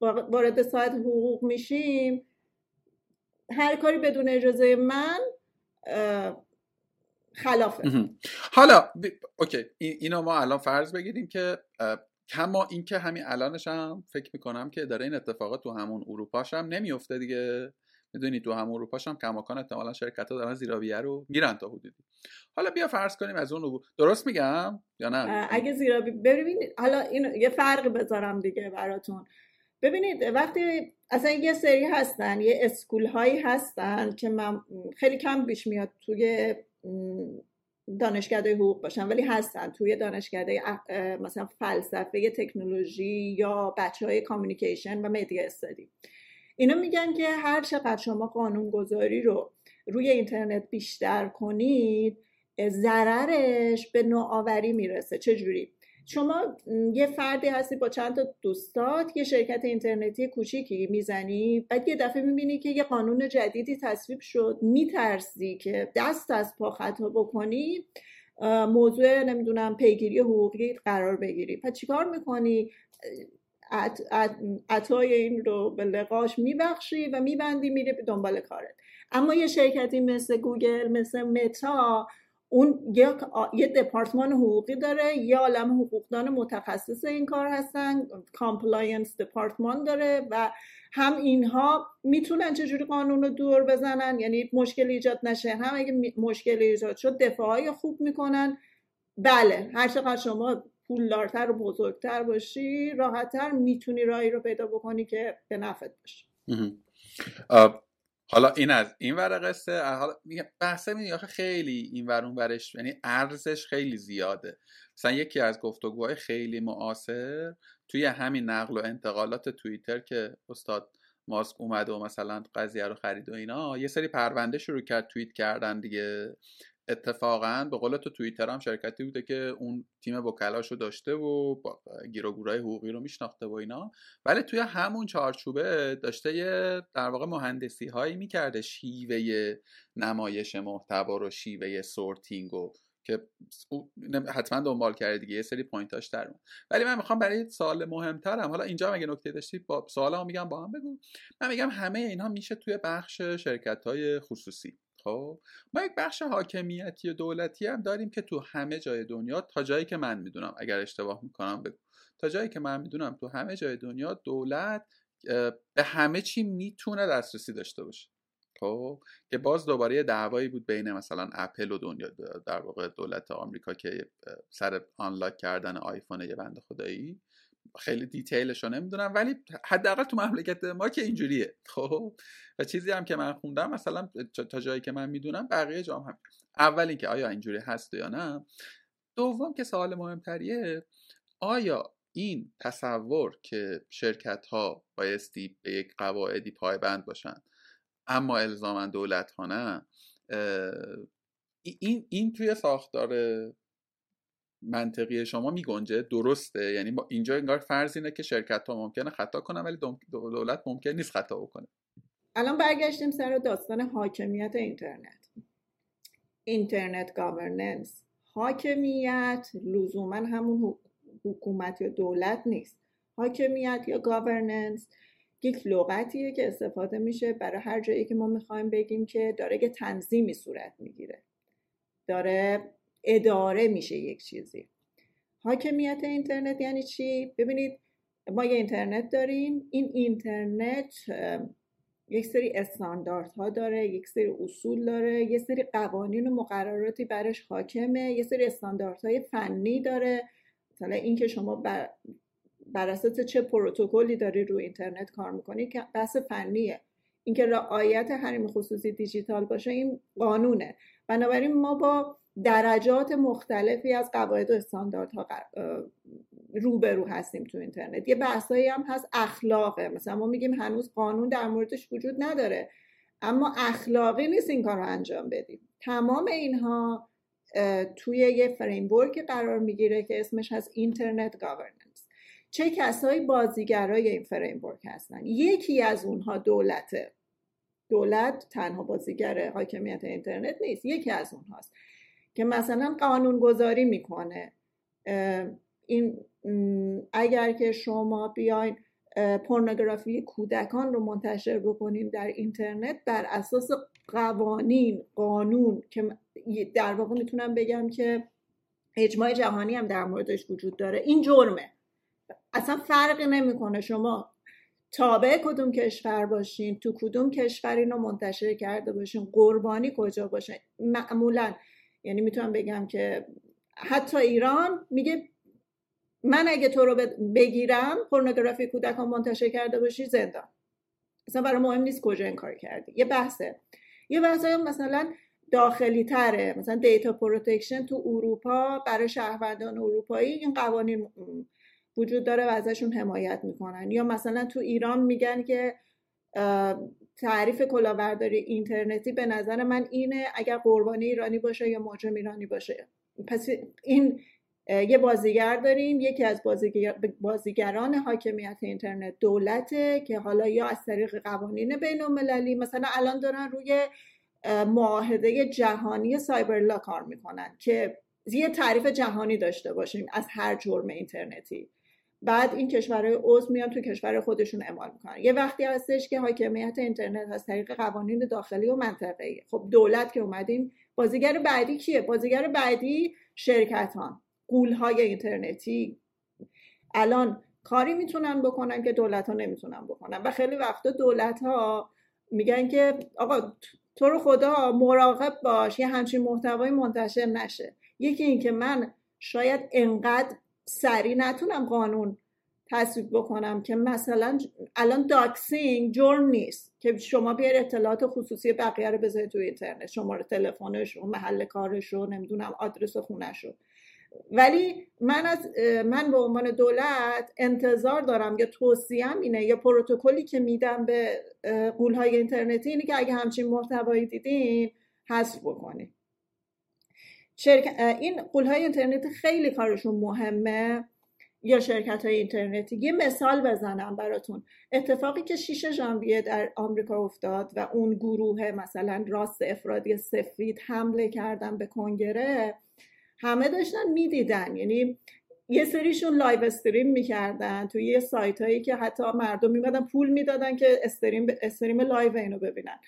وارد ساعت حقوق میشیم هر کاری بدون اجازه من خلافه. حالا ب... اوکی اینو ما الان فرض بگیریم که کما اینکه همین الانش هم فکر می‌کنم که داره این اتفاقات تو همون اروپاش هم نمیفته دیگه. می‌دونی تو همون اروپاش هم کماکان احتمالا شرکت ها دارن زیرابیه رو میرن تا حدودی. حالا بیا فرض کنیم از اون درست میگم یا نه؟ اگه زیرابی ببینید حالا این یه فرق بذارم دیگه براتون. ببینید وقتی اصلا یه سری هستن یه اسکول هایی هستن که من خیلی کم بیش میاد توی دانشکده حقوق باشن ولی هستن. توی دانشکده مثلا فلسفه تکنولوژی یا بچه های communication و media study اینا میگن که هر چقدر شما قانون گذاری رو روی اینترنت بیشتر کنید ضررش به نوآوری می‌رسه. چجوری؟ شما یه فردی هستی با چند تا دوستات یه شرکت اینترنتی کوچیکی می‌زنی بعد یه دفعه می‌بینی که یه قانون جدیدی تصویب شد میترسی که دست از پا خطا بکنی موضوع نمی‌دونم پیگیری حقوقی قرار بگیری. پس چیکار می‌کنی؟ عطای این رو به لقاش میبخشی و میبندی میره به دنبال کارت. اما یه شرکتی مثل گوگل مثل متا اون یه دپارتمان حقوقی داره یه عالم حقوقدان متخصص این کار هستن compliance department داره و هم اینها می‌تونن چجوری قانون رو دور بزنن؟ یعنی مشکل ایجاد نشه. هم اگه مشکل ایجاد شد دفاعهای خوب می‌کنن. بله هر چقدر شما پولدارتر و بزرگتر باشی راحتتر می‌تونی راهی رو پیدا بکنی که به نفعت باشه. حالا این از این ور قصه حالا میگه بحثه میگه خیلی این ور اون ورش یعنی ارزش خیلی زیاده. مثلا یکی از گفتگوهای خیلی معاصر توی همین نقل و انتقالات توییتر که استاد ماسک اومده و مثلا قضیه رو خرید و اینا یه سری پرونده شروع کرد توییت کردن دیگه. اتفاقا به قول تو توییتر هم شرکتی بوده که اون تیم وکلاشو داشته و گیروگورای حقوقی رو میشناخته و اینا. ولی توی همون چارچوبه داشته یه در واقع مهندسی هایی می‌کرده شیوه نمایش محتوا رو شیوه sorting و که حتما دنبال کرده دیگه. یه سری point اش در ولی من می‌خوام برای سوال مهمترم حالا اینجا مگه نکته داشتی با سوالمو میگم با هم بگو. من میگم همه اینها میشه توی بخش شرکت های خصوصی. خب ما یک بخش حاکمیتی و دولتی هم داریم که تو همه جای دنیا تا جایی که من می‌دونم اگر اشتباه می‌کنم بگو. تا جایی که من می‌دونم تو همه جای دنیا دولت به همه چی می‌تونه دسترسی داشته باشه. خب که باز دوباره دعوایی بود بین مثلا اپل و دنیا در واقع دولت آمریکا که سر آنلاک کردن آیفون یه بنده خدایی. خیلی دیتیلش رو نمی‌دونم ولی حداقل تو مملکت ما که اینجوریه. خب؟ و چیزی هم که من خوندم مثلا تا جایی که من می‌دونم بقیه جام هم اول اینکه آیا اینجوری هست یا نه. دوم که سوال مهمتریه آیا این تصور که شرکت ها بایستی به یک قواعدی پایبند باشن اما الزاما دولت ها نه این این توی ساختار منطقی شما میگنجه درسته. یعنی اینجا انگار فرض اینه که شرکت ها ممکنه خطا کنن ولی دولت ممکن نیست خطا بکنه. الان برگشتیم سر داستان حاکمیت اینترنت. internet governance. حاکمیت لزوما همون حکومت یا دولت نیست. حاکمیت یا governance یک لغتیه که استفاده میشه برای هر جایی که ما می‌خوایم بگیم که داره یه تنظیمی صورت می‌گیره. داره اداره میشه یک چیزی. حاکمیت اینترنت یعنی چی؟ ببینید ما یه اینترنت داریم. این اینترنت یک سری استانداردها داره یک سری اصول داره یک سری قوانین و مقرراتی برش حاکمه یک سری استانداردهای فنی داره. مثلا اینکه شما بر, بر اساس چه پروتکلی داری رو اینترنت کار می‌کنی که بحث فنیه. اینکه رعایت حریم خصوصی دیجیتال باشه این قانونه. بنابراین ما با درجات مختلفی از قواعد و استانداردها روبرو هستیم تو اینترنت. یه بحثایی هم هست اخلاقه. مثلا ما میگیم هنوز قانون در موردش وجود نداره اما اخلاقی نیست این کار رو انجام بدیم. تمام اینها توی یه framework قرار می‌گیره که اسمش هست internet governance چه کسایی بازیگرای این framework هستن؟ یکی از اونها دولته. دولت تنها بازیگر حاکمیت اینترنت نیست. یکی از اونهاست. که مثلا قانون گذاری می‌کنه این اگر که شما بیاین پورنوگرافی کودکان رو منتشر بکنیم در اینترنت بر اساس قوانین قانون که در واقع می‌تونم بگم که اجماع جهانی هم در موردش وجود داره. این جرمه. اصلا فرقی نمی‌کنه شما تابع کدوم کشور باشین تو کدوم کشور اینو منتشر کرده باشین قربانی کجا باشه. معمولا یعنی می‌تونم بگم که حتی ایران میگه من اگه تو رو بگیرم پورنوگرافی کودکان منتشر کرده باشی زندان. اصلا برام مهم نیست کجا این کار کردی. یه بحثه. یه بحث مثلا داخلی تره مثلا data protection تو اروپا برای شهروندان اروپایی این قوانین وجود داره و ازشون حمایت می‌کنن. یا مثلا تو ایران میگن که تعریف کلاهبرداری اینترنتی به نظر من اینه اگر قربانی ایرانی باشه یا مجرم ایرانی باشه. پس این یه بازیگر داریم. یکی از بازیگر بازیگران حاکمیت اینترنت دولته که حالا یا از طریق قوانین بین المللی مثلا الان دارن روی معاهده جهانی سایبرلا کار می‌کنن که یه تعریف جهانی داشته باشیم از هر جرم اینترنتی. بعد این کشورهای عضو میان تو کشور خودشون اعمال می‌کنن. یه وقتی هستش که حاکمیت اینترنت از طریق قوانین داخلی و منطقه‌ای. خب دولت که اومدیم بازیگر بعدی کیه؟ بازیگر بعدی شرکتان قولهای اینترنتی. الان کاری می‌تونن بکنن که دولت ها نمی‌تونن بکنن و خیلی وقتا دولت ها میگن که آقا تو رو خدا مراقب باش یه همچین محتوای منتشر نشه. یکی این که من شاید انقدر سریع نتونم قانون تصویب بکنم که مثلا الان داکسینگ جرم نیست که شما بیار اطلاعات خصوصی بقیه رو بذارید تو اینترنت شماره تلفنش و محل کارش رو نمی‌دونم آدرس خونش رو. ولی من از من به عنوان دولت انتظار دارم یا توصیم اینه یا پروتکلی که میدم به قولهای اینترنتی اینه که اگه همچین محتوایی دیدین حذف بکنید این قولهای اینترنتی خیلی کارشون مهمه. یا شرکت های اینترنتی. یه مثال بزنم براتون. اتفاقی که 6 ژانویه در آمریکا افتاد و اون گروه مثلا راست افرادی سفید حمله کردن به کنگره همه داشتن می‌دیدن. یعنی یه سریشون live stream می‌کردن توی یه سایت هایی که حتی مردم میمدن پول می‌دادن که stream, stream live اینو ببینن.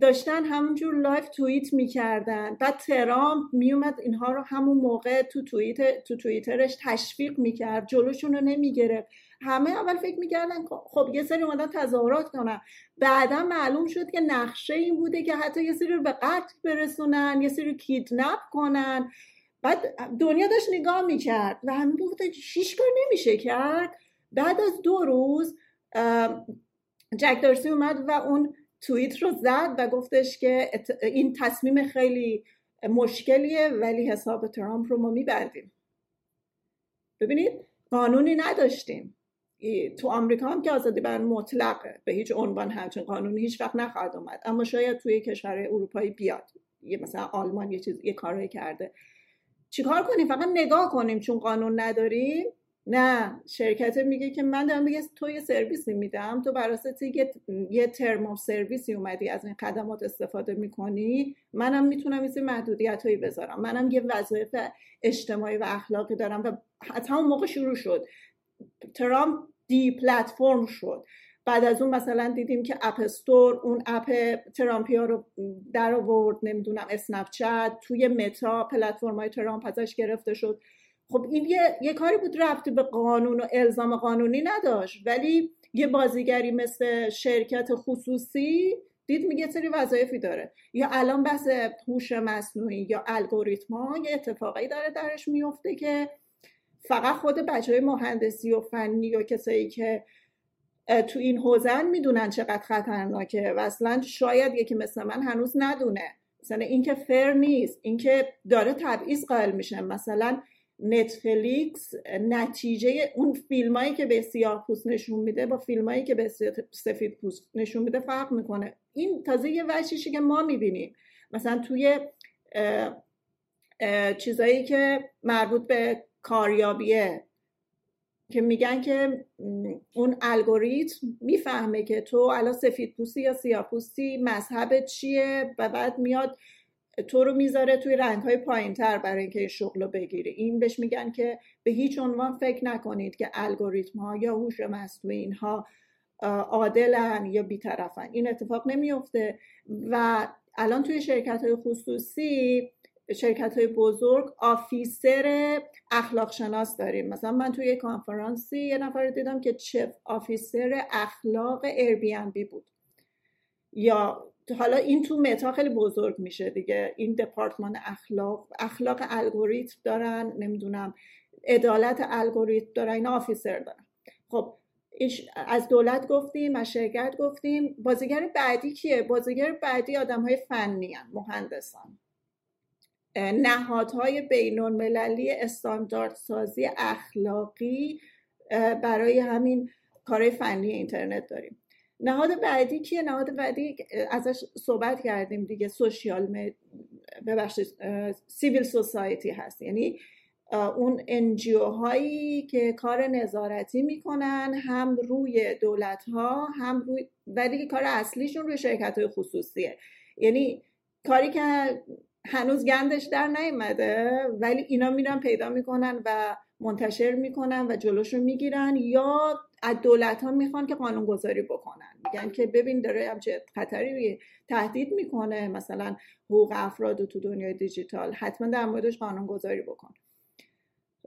داشتن همونجور live tweet می‌کردن. بعد ترامپ میومد اینها رو همون موقع تو توییت تو توییترش تشویق می‌کرد. جلوشون رو نمی‌گرفت. همه اول فکر می‌کردن خب یه سری اومدن تظاهرات کنن. بعدا معلوم شد که نقشه این بوده که حتی یه سری رو به قتل برسونن یه سری رو kidnap کنن. بعد دنیا داشت نگاه می‌کرد و همین بود هیچ کار نمیشه کرد. بعد از دو روز جک دارسی اومد و اون توییت رو زد و گفتش که این تصمیم خیلی مشکلیه ولی حساب ترامپ رو ما میبندیم. ببینید قانونی نداشتیم. تو آمریکا هم که آزادی بیان مطلقه به هیچ عنوان همچین قانونی هیچ وقت نخواهد اومد. اما شاید توی کشور اروپایی بیاد. یه مثلا آلمان یه چیز یه کاری کرده. چیکار کنیم؟ فقط نگاه کنیم چون قانون نداریم. نه شرکت میگه که من دارم میگه تو یه سرویسی میدم تو براساس یه, یه ترم سرویسی اومدی از این خدمات استفاده می‌کنی منم می‌تونم یه محدودیت هایی بذارم. منم یه وظایف اجتماعی و اخلاقی دارم و از همون موقع شروع شد. ترامپ دی پلتفرم شد. بعد از اون مثلا دیدیم که اپ استور اون اپ ترامپیا رو در آورد نمی‌دونم اسنپ توی متا پلتفرم های ترامپ ازش گرفته شد. خب این یه, یه کاری بود رفتی به قانون و الزام قانونی نداشت. ولی یه بازیگری مثل شرکت خصوصی دید میگه سری وظایفی داره. یا الان بحث هوش مصنوعی یا الگوریتم یه اتفاقی داره درش میفته که فقط خود بچه های مهندسی و فنی و کسایی که تو این حوزن می‌دونن چقدر خطرناکه و اصلا شاید یکی مثل من هنوز ندونه. مثلا اینکه فر نیست اینکه داره تبعیض قائل میشه. مثلا نتفلیکس نتیجه اون فیلمایی که به سیاه پوست نشون میده با فیلمایی که به سفید پوست نشون میده فرق می‌کنه. این تازه یه وجهشی که ما می‌بینیم. مثلا توی چیزایی که مربوط به کاریابیه که میگن که اون الگوریتم می‌فهمه که تو الان سفید پوستی یا سیاه پوستی مذهب چیه و بعد میاد تو رو می‌ذاره توی رنگ های پایین تر برای اینکه این شغل رو بگیری. این بهش میگن که به هیچ عنوان فکر نکنید که الگوریتم ها یا هوش مصنوعی اینها عادلن یا بیطرفن. این اتفاق نمیفته و الان توی شرکت های خصوصی شرکت های بزرگ آفیسر اخلاق شناس داریم. مثلا من توی یه کانفرانسی یه نفر دیدم که چف آفیسر اخلاق بی بود. یا حالا این تو متا خیلی بزرگ میشه دیگه. این دپارتمان اخلاق اخلاق الگوریتم دارن نمی‌دونم عدالت الگوریتم دارن این آفیسر دارن. خب از دولت گفتیم از شرکت گفتیم. بازیگر بعدی کیه؟ بازیگر بعدی آدم های فنی هم. مهندسان. نهادهای بین المللی استانداردسازی اخلاقی برای همین کارهای فنی اینترنت داریم. نهاد بعدی کیه؟ نهاد بعدی ازش صحبت کردیم دیگه social ببخشید civil society هست. یعنی اون NGO هایی که کار نظارتی می‌کنن هم روی دولت ها هم روی ولی که کار اصلیشون روی شرکت های خصوصیه. یعنی کاری که هنوز گندش در نیومده ولی اینا میرن پیدا می‌کنن و منتشر می‌کنن و جلوشون می‌گیرن یا از دولت ها می‌خوان که قانون گذاری بکنن. میگن که ببین داره همچه خطری تهدید می‌کنه مثلا حقوق افراد تو دنیای دیجیتال. حتما در موردش قانون گذاری بکن.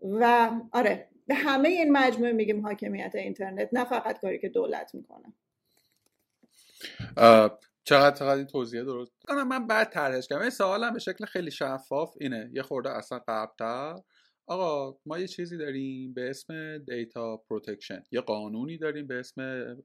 و آره به همه این مجموعه میگیم حاکمیت اینترنت نه فقط کاری که دولت می‌کنه. چقدر چقدر این توضیح درست؟ کنم من بعد طرحش کردم. سوالم به شکل خیلی شفاف اینه. یه خورده اصلا قبلتر. آقا ما یه چیزی داریم به اسم data protection یه قانونی داریم به اسم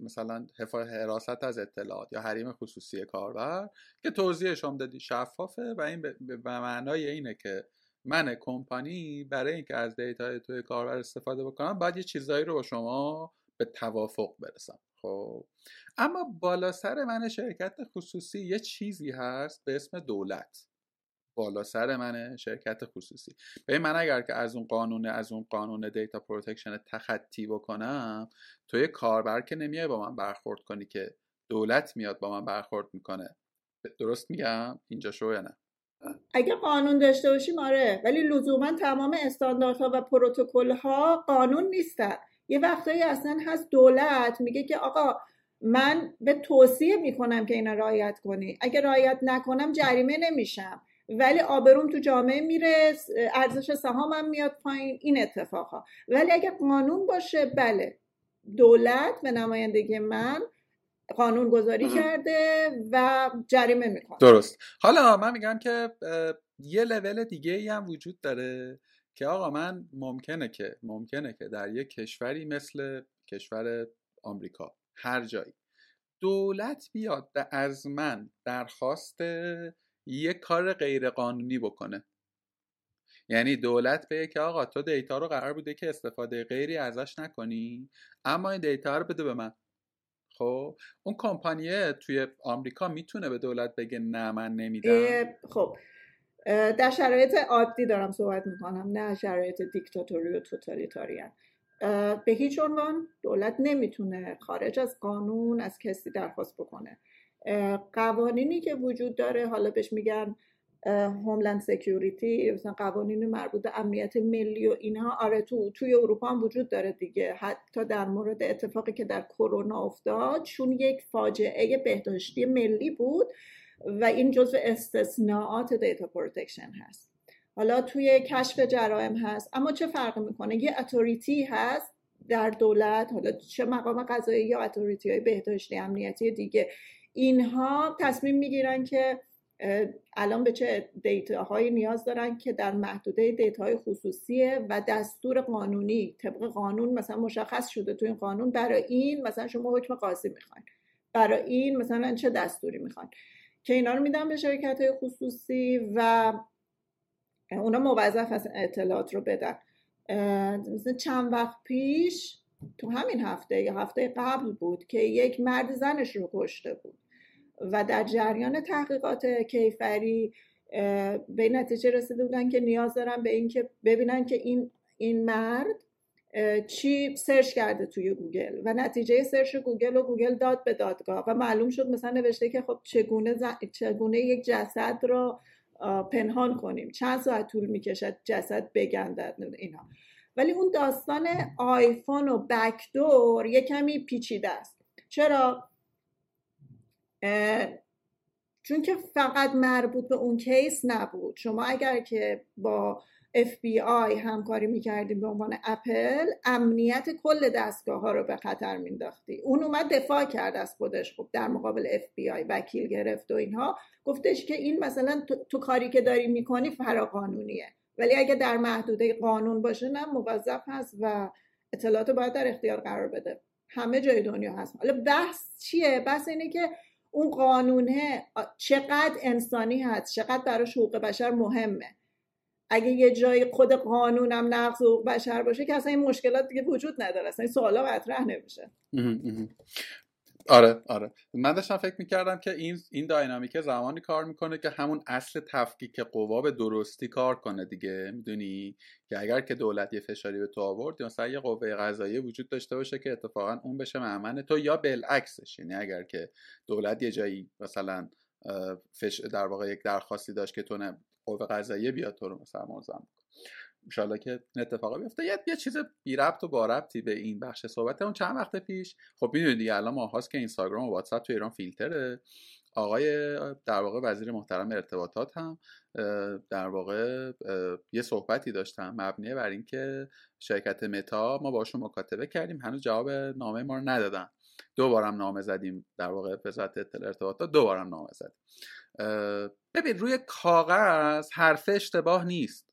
مثلا حراست از اطلاعات یا حریم خصوصی کاربر که توضیحش هم دادی. شفافه و این به معنای اینه که من کمپانی برای اینکه از data ی توی کاربر استفاده بکنم باید یه چیزایی رو با شما به توافق برسم. خب؟ اما بالا سر من شرکت خصوصی یه چیزی هست به اسم دولت. بالا سر من شرکت خصوصی. به من اگر که از اون قانون از اون قانون data protection تخطی بکنم تو یه کاربر که نمیای با من برخورد کنی که دولت میاد با من برخورد می‌کنه. درست میگم؟ اینجا شو یا نه؟ اگه قانون داشته باشیم آره. ولی لزوما تمام استانداردها و پروتکل ها قانون نیستن. یه وقتایی اصلا هست دولت میگه که آقا من به توصیه می‌کنم که اینا رعایت کنی. اگه رعایت نکنم جریمه نمیشم. ولی آبروم تو جامعه میره ارزش سهامم میاد پایین این اتفاقها. ولی اگه قانون باشه بله. دولت به نمایندگی من قانون گذاری کرده و جریمه می‌کنه. درست. حالا من میگم که یه لول دیگه ای هم وجود داره که آقا من ممکنه که ممکنه که در یک کشوری مثل کشور آمریکا هر جایی دولت بیاد از من درخواست یه کار غیر قانونی بکنه. یعنی دولت بگه که آقا تو دیتا رو قرار بوده که استفاده غیری ازش نکنی اما این دیتا رو بده به من. خب اون کمپانیه توی آمریکا می‌تونه به دولت بگه نه من نمیدم؟ خب. در شرایط عادی دارم صحبت می‌کنم نه شرایط دیکتاتوری و توتالیتاریان. به هیچ عنوان دولت نمی‌تونه خارج از قانون از کسی درخواست بکنه. قوانینی که وجود داره حالا بهش میگن هوملند سکیوریتی مثلا قوانین مربوط به امنیت ملی و اینها. آره تو توی اروپا هم وجود داره دیگه. حتی در مورد اتفاقی که در کرونا افتاد چون یک فاجعه بهداشتی ملی بود و این جزو استثناءات data protection هست. حالا توی کشف جرائم هست. اما چه فرق می‌کنه؟ یه authority هست در دولت حالا چه مقام قضایی یا authority های بهداشتی امنیتی دیگه. اینها تصمیم می‌گیرن که الان به چه data هایی نیاز دارن که در محدوده data های خصوصیه و دستور قانونی طبق قانون مثلا مشخص شده تو این قانون برای این مثلا شما حکم قاضی می‌خواین. برای این مثلا چه دستوری می‌خواین. که اینا رو میدن به شرکت های خصوصی و اونا موظف هستن اطلاعات رو بدن. مثلا چند وقت پیش تو همین هفته یا هفته قبل بود که یک مرد زنش رو کشته بود و در جریان تحقیقات کیفری به نتیجه رسیده بودن که نیاز دارن به اینکه ببینن که این این مرد چی search کرده توی گوگل و نتیجه search گوگل و گوگل داد به دادگاه و معلوم شد مثلا نوشته که خب چگونه, چگونه یک جسد رو پنهان کنیم. چند ساعت طول می‌کشد جسد بگندد اینها ولی اون داستان آیفون و backdoor یه کمی پیچیده است. چرا؟ چون که فقط مربوط به اون case نبود. شما اگر که با FBI همکاری می‌کردیم به عنوان اپل امنیت کل دستگاه ها رو به خطر مینداختی اون اومد دفاع کرد از خودش. خب در مقابل FBI وکیل گرفت و اینها. گفتش که این مثلا تو, تو کاری که داری می‌کنی فراقانونیه ولی اگه در محدوده قانون باشه نه موظف هست و اطلاعات باید در اختیار قرار بده. همه جای دنیا هست. حالا بحث چیه؟ بحث اینه که اون قانونه چقدر انسانی هست چقدر براش حقوق بشر مهمه. اگه یه جای خود قانونم نقض حقوق بشر باشه که اصلا این مشکلات دیگه وجود نداره اصلا این سوالا مطرح نمیشه. آره آره. من داشتم فکر می‌کردم که این این داینامیک زمانی کار می‌کنه که همون اصل تفکیک قوا به درستی کار کنه دیگه می‌دونی؟ که اگر که دولت یه فشاری به تو آورد مثلا یه قوه قضاییه وجود داشته باشه که اتفاقا اون بشه معمن تو یا بالعکسش. یعنی اگر که دولت یه جایی مثلا فش در واقع یک درخواستی داشت که تو قوه قضاییه بیاد تو رو مثلا انشالله که این اتفاقا بیفته. یه, یه چیز بی ربط و با ربطی به این بخش صحبت اون چند وقت پیش. خب می‌دونید دیگه الان ماهاست که اینستاگرام و واتساپ تو ایران فیلتره. آقای در واقع وزیر محترم ارتباطات هم در واقع یه صحبتی داشتم مبنی بر اینکه شرکت متا ما باشون مکاتبه کردیم. هنوز جواب نامه ما رو ندادن. دو بارم نامه زدیم در واقع وزارت اطلاع ارتباطات. دو بارم نامه زدیم. ببین روی کاغذ حرف اشتباه نیست.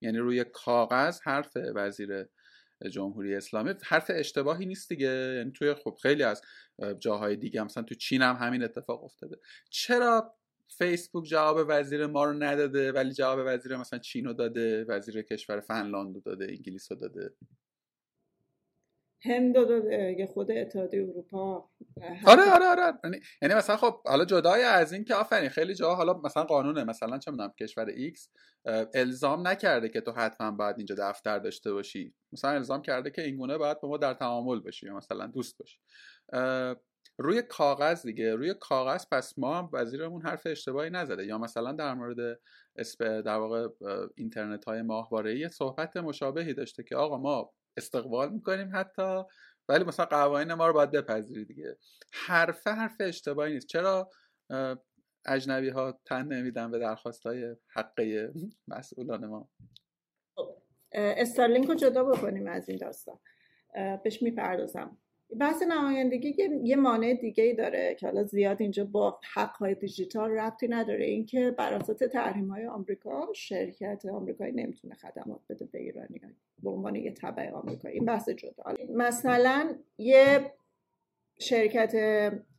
یعنی روی کاغذ حرف وزیر جمهوری اسلامی. حرف اشتباهی نیست دیگه. یعنی توی خب خیلی از جاهای دیگه مثلا تو چین هم همین اتفاق افتاده. چرا فیسبوک جواب وزیر ما رو نداده ولی جواب وزیر مثلا چین رو داده وزیر کشور فنلاند رو داده انگلیس رو داده؟ هند داده خود اتحادیه اروپا آره آره آره. یعنی-, یعنی مثلا خب حالا جدای از این که آفرین خیلی جا حالا مثلا قانونه مثلا چه می‌دونم کشور X الزام نکرده که تو حتما باید اینجا دفتر داشته باشی. مثلا الزام کرده که اینگونه باید با ما در تعامل باشی یا مثلا دوست باشی. روی کاغذ دیگه روی کاغذ پس ما هم وزیرمون حرف اشتباهی نزده. یا مثلا در مورد در واقع اینترنت های ماهواره صحبت مشابهی داشته که آقا ما استقبال می‌کنیم حتی ولی مثلا قوانین ما رو باید بپذیری دیگه. حرف حرف اشتباهی نیست. چرا؟ اجنبی ها تن نمیدن به درخواست های حقه مسئولان ما. خب، استارلینک رو جدا بکنیم از این داستان. بهش می‌پردازم. بحث نمایندگی یه مانع دیگه ای داره که حالا زیاد اینجا با حق های دیجیتال ربطی نداره. اینکه بر اساس تحریم های آمریکا شرکت آمریکایی نمی‌تونه خدمات بده به ایرانی به عنوان یه تبع آمریکایی. این بحث جدا. مثلا یه شرکت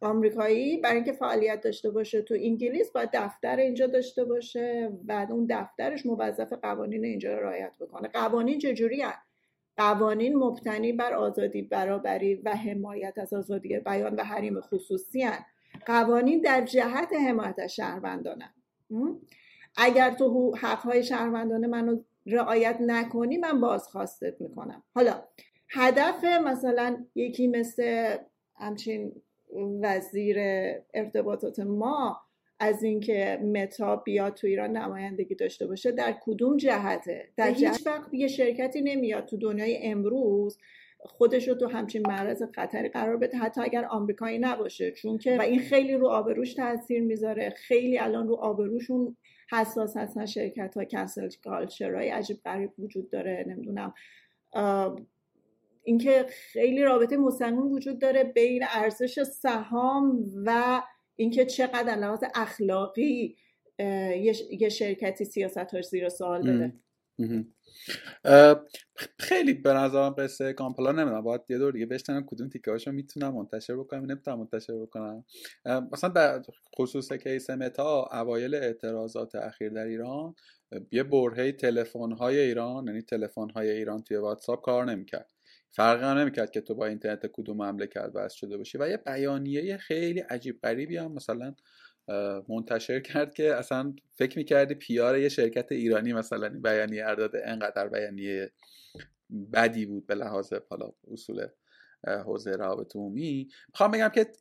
آمریکایی برای اینکه فعالیت داشته باشه تو انگلیس باید دفتر اینجا داشته باشه و اون دفترش موظف قوانین اینجا رو رعایت بکنه. قوانین چجوری قوانین مبتنی بر آزادی برابری و حمایت از آزادی بیان و حریم خصوصی هن. قوانین در جهت حمایت از شهروندانه. اگر تو حقهای شهروندانه منو رعایت نکنی من بازخواستت می‌کنم. حالا هدف مثلا یکی مثل همچین وزیر ارتباطات ما از اینکه متا بیاد تو ایران نمایندگی داشته باشه در کدوم جهته؟ در هیچ وقت یه شرکتی نمیاد تو دنیای امروز خودش رو تو همچین معرض خطری قرار بده حتی اگر آمریکایی نباشه. چون که و این خیلی رو آبروش تاثیر می‌ذاره. خیلی الان رو آبروشون حساس هستن شرکت ها کنسل های عجیب غریب وجود داره. نمی‌دونم. اینکه خیلی رابطه مستقیم وجود داره بین ارزش سهام و اینکه چقدر لحاظ اخلاقی یه شرکتی سیاستاش زیر سوال بده خیلی به نظرم قصه کامپلا نمی‌دونم. باید یه دور دیگه بشتنم کدوم تیکه هاشو می‌تونم منتشر بکنم نمی‌تونم منتشر بکنم. مثلا در خصوص کیس متا اوایل اعتراضات اخیر در ایران یه برهه تلفن های ایران یعنی تلفن های ایران توی واتساپ کار نمی‌کرد. فرقی هم نمی‌کرد که تو با اینترنت کدوم مملکت وصل شده باشی و یه بیانیه خیلی عجیب غریبی هم مثلا منتشر کرد که اصلا فکر می‌کردی پیار یه شرکت ایرانی مثلا بیانیه ارداده انقدر بیانیه بدی بود به لحاظ حالا اصول حوزه روابط عمومی. می‌خوام بگم که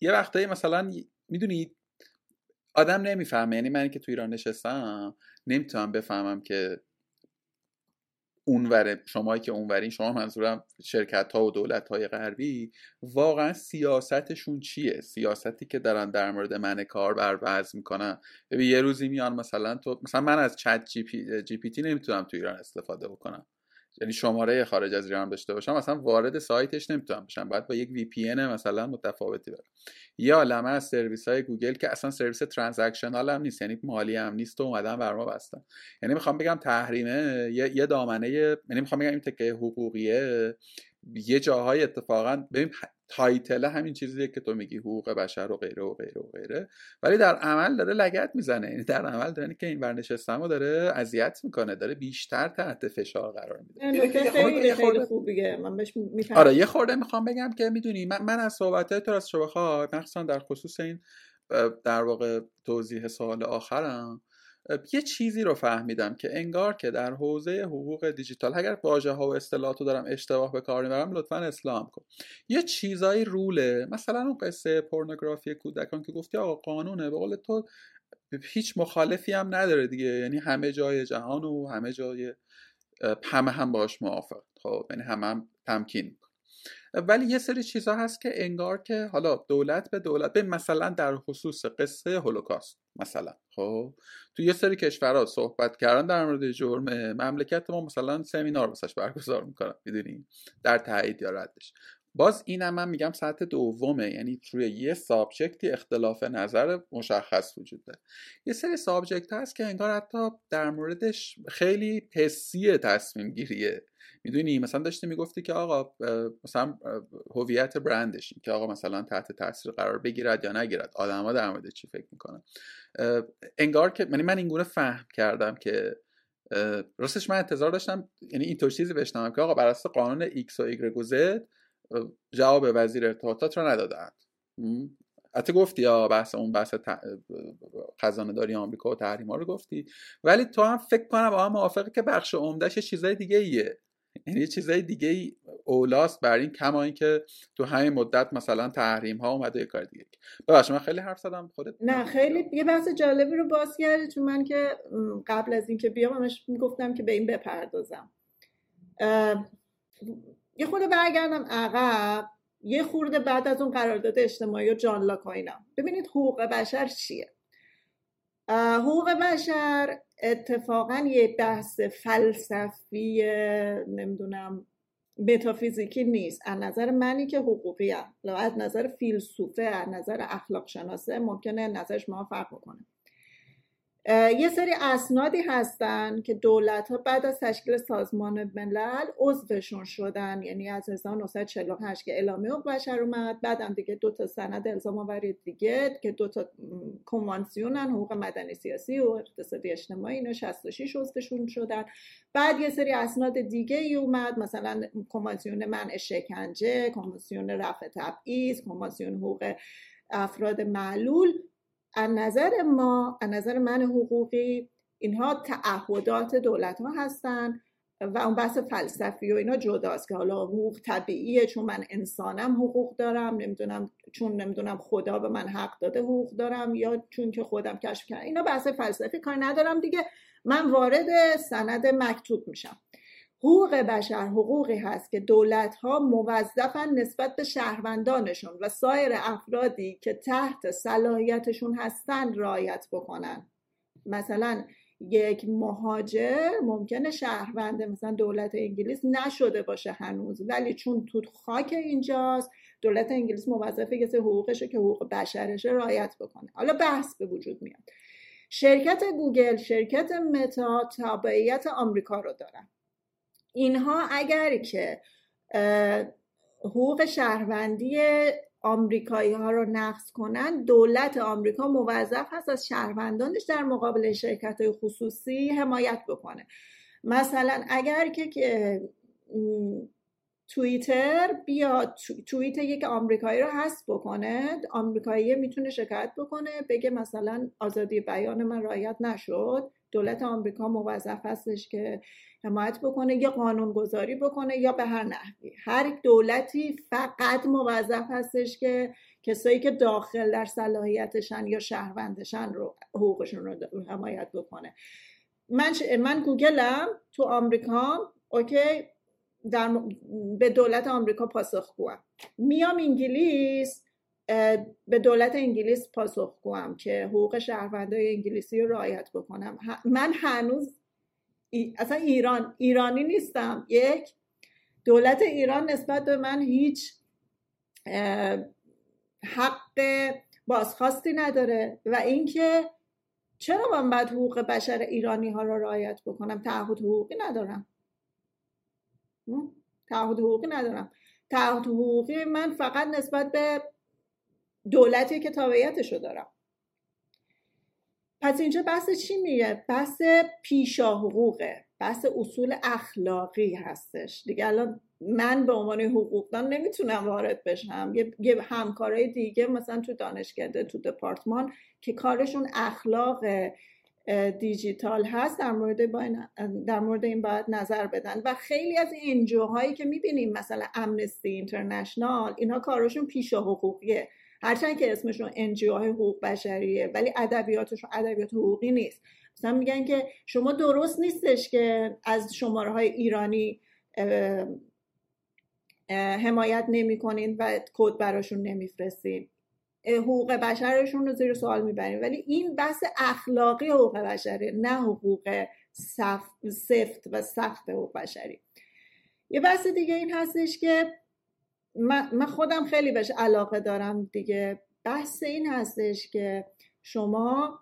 یه وقتایی مثلا می‌دونی آدم نمی‌فهمه. یعنی من که تو ایران نشستم نمی‌تونم بفهمم که اونوره شمایی که اونورین شما منظورم شرکت ها و دولت های غربی واقعا سیاستشون چیه؟ سیاستی که دارن در مورد من کار بر وضع می‌کنن. ببین یه روزی میان مثلا تو مثلا من از چت جی پی, جی پی تی نمی‌تونم تو ایران استفاده بکنم. یعنی شماره خارج از ایران داشته باشم مثلا وارد سایتش نمی‌تونم بشم. باید با یک VPN مثلا متفاوتی برم یا عالمه از سرویس های گوگل که اصلا سرویس transactional هم نیست یعنی مالی هم نیست و اومدن بر ما بستن. یعنی می‌خوام بگم تحریمه یه, یه دامنه یعنی می‌خوام بگم این تکه حقوقیه. یه جاهای اتفاقا ببین title ه همین چیزیه که تو میگی حقوق بشر و غیره و غیره و غیره. ولی در عمل داره لگت می‌زنه. یعنی در عمل داره که این برنشستم و داره اذیت می‌کنه داره بیشتر تحت فشار قرار میده. خیلی خیلی من بهش آره یه خورده می‌خوام بگم که می‌دونی من, من از صحبت تو راست بخوای مخصوصا در خصوص این در واقع توضیح سوال آخرم. یه چیزی رو فهمیدم که انگار که در حوزه حقوق دیجیتال اگر واژه ها و اصطلاحات رو دارم اشتباه به کار می‌برم لطفا اسلام کن. یه چیزایی روله مثلا اون قصه پورنوگرافی کودکان که گفتی آقا قانونه به قول تو هیچ مخالفی هم نداره دیگه. یعنی همه جای جهان و همه جای همه هم باش موافق خب یعنی همه هم تمکین ولی یه سری چیزها هست که انگار که حالا دولت به دولت به مثلا در خصوص قصه هولوکاست مثلا خب؟ تو یه سری کشورها صحبت کردن در مورد جرم مملکت ما مثلا سمینار واسش برگزار می‌کنن می‌دونی؟ در تایید یا ردش. باز این هم من میگم سطح دومه. یعنی روی یه سابجکتی اختلاف نظر مشخص وجود داره. یه سری سابجکت هست که انگار حتی در موردش خیلی حسی تصمیم گیریه. می‌دونی؟ مثلا داشتی می‌گفتی که آقا مثلا هویت برندش که آقا مثلا تحت تاثیر قرار بگیرد یا نگیرد. آدما در مورد چی فکر می‌کنن؟ انگار که یعنی من اینگونه فهم کردم که راستش من انتظار داشتم یعنی اینطور چیزی بشنوم که آقا بر اساس قانون X و Y و Z جواب وزیر ارتباطات رو ندادند. حتی گفتی یا بحث اون بحث خزانه داری آمریکا و تحریم ها رو گفتی. ولی تو هم فکر کنم با هم موافقه که بخش عمدهش چیزای دیگه ایه یعنی چیزای دیگه ای اولاست بر این کما که تو همین مدت مثلا تحریم ها اومده یه کار دیگه ببخشید من خیلی حرف زدم خودت نه خیلی یه بحث جالبی رو باز کردی چون من که قبل از اینکه بیام همش می‌گفتم که به این بپردازم. یه خورده برگردم عقب یه خورده بعد از اون قرارداد اجتماعی و جان لاک ببینید حقوق بشر چیه؟ حقوق بشر اتفاقا یه بحث فلسفی نمی‌دونم متافیزیکی نیست. از نظر منی که حقوقی هم. از نظر فیلسوفه از نظر اخلاق شناسه ممکنه نظرش ما فرق بکنه. یه سری اسنادی هستن که دولت ها بعد از تشکیل سازمان ملل عضوشون شدن. یعنی از 1948 که اعلامیه حقوق بشر اومد بعدم دیگه دو تا سند الزام آوری دیگه که دو تا کنوانسیونن حقوق مدنی سیاسی و اقتصادی اجتماعی اینا 66 عضوشون شدن. بعد یه سری اسناد دیگه ای اومد مثلا کنوانسیون منع شکنجه کنوانسیون رفع تبعیض کنوانسیون حقوق افراد معلول. از نظر ما از نظر من حقوقی اینها تعهدات دولت ها هستن و اون بحث فلسفی و اینا جداست که حالا حقوق طبیعیه چون من انسانم حقوق دارم نمی‌دونم چون نمی‌دونم خدا به من حق داده حقوق دارم یا چون که خودم کشف کردم. اینا بحث فلسفی کار ندارم. دیگه من وارد سند مکتوب میشم. حقوق بشر حقوقی هست که دولت ها موظفن نسبت به شهروندانشون و سایر افرادی که تحت صلاحیتشون هستن رعایت بکنن. مثلا یک مهاجر ممکنه شهروند مثلا دولت انگلیس نشده باشه هنوز ولی چون تو خاک اینجاست دولت انگلیس موظفه کسی حقوقشه که حقوق بشرشه رعایت بکنه. حالا بحث به وجود میاد. شرکت گوگل شرکت متا تابعیت آمریکا رو دارن. اینها اگر که حقوق شهروندی آمریکایی ها رو نقض کنن دولت آمریکا موظف هست از شهروندانش در مقابل شرکت های خصوصی حمایت بکنه. مثلا اگر که توییتر بیا توییت یک آمریکایی رو حذف بکنه آمریکایی می‌تونه شکایت بکنه بگه مثلا آزادی بیان من رعایت نشد. دولت آمریکا موظف هستش که حمایت بکنه یا قانون گذاری بکنه یا به هر نحوی. هر دولتی فقط موظف هستش که کسایی که داخل در صلاحیتشن یا شهروندشن رو حقوقشون رو حمایت بکنه. من من گوگلم تو آمریکا اوکی؟ در به دولت آمریکا پاسخگوام. میام انگلیس به دولت انگلیس پاسخگوام که حقوق شهروندای انگلیسی رو رعایت بکنم. من هنوز اصلا ایران ایرانی نیستم. یک دولت ایران نسبت به من هیچ حق بازخواستی نداره و اینکه چرا من باید حقوق بشر ایرانی ها رو رعایت بکنم؟ تعهد حقوقی ندارم. تعهد حقوقی ندارم. تعهد حقوقی من فقط نسبت به دولتی که تابعیتشو دارم. پس اینجا بحث چی میگه؟ بحث پیشا حقوقه. بحث اصول اخلاقی هستش. دیگه الان من به عنوان حقوقدان نمی‌تونم وارد بشم. یه همکارای دیگه مثلا تو دانشکده تو دپارتمان که کارشون اخلاق دیجیتال هست در مورد, با این در مورد این باید نظر بدن. و خیلی از انجو هایی که می‌بینیم مثلا امنستی اینترنشنال اینها کارشون پیش حقوقیه. هرچند که اسمشون انجیو های حقوق بشریه ولی ادبیاتشون ادبیات حقوقی نیست. مثلا میگن که شما درست نیستش که از شماره های ایرانی حمایت نمی کنین و کد براشون نمیفرستین. حقوق بشرشون رو زیر سوال می‌بریم ولی این بحث اخلاقی حقوق بشری نه حقوق سفت و سخت حقوق بشری. یه بحث دیگه این هستش که من خودم خیلی بهش علاقه دارم دیگه. بحث این هستش که شما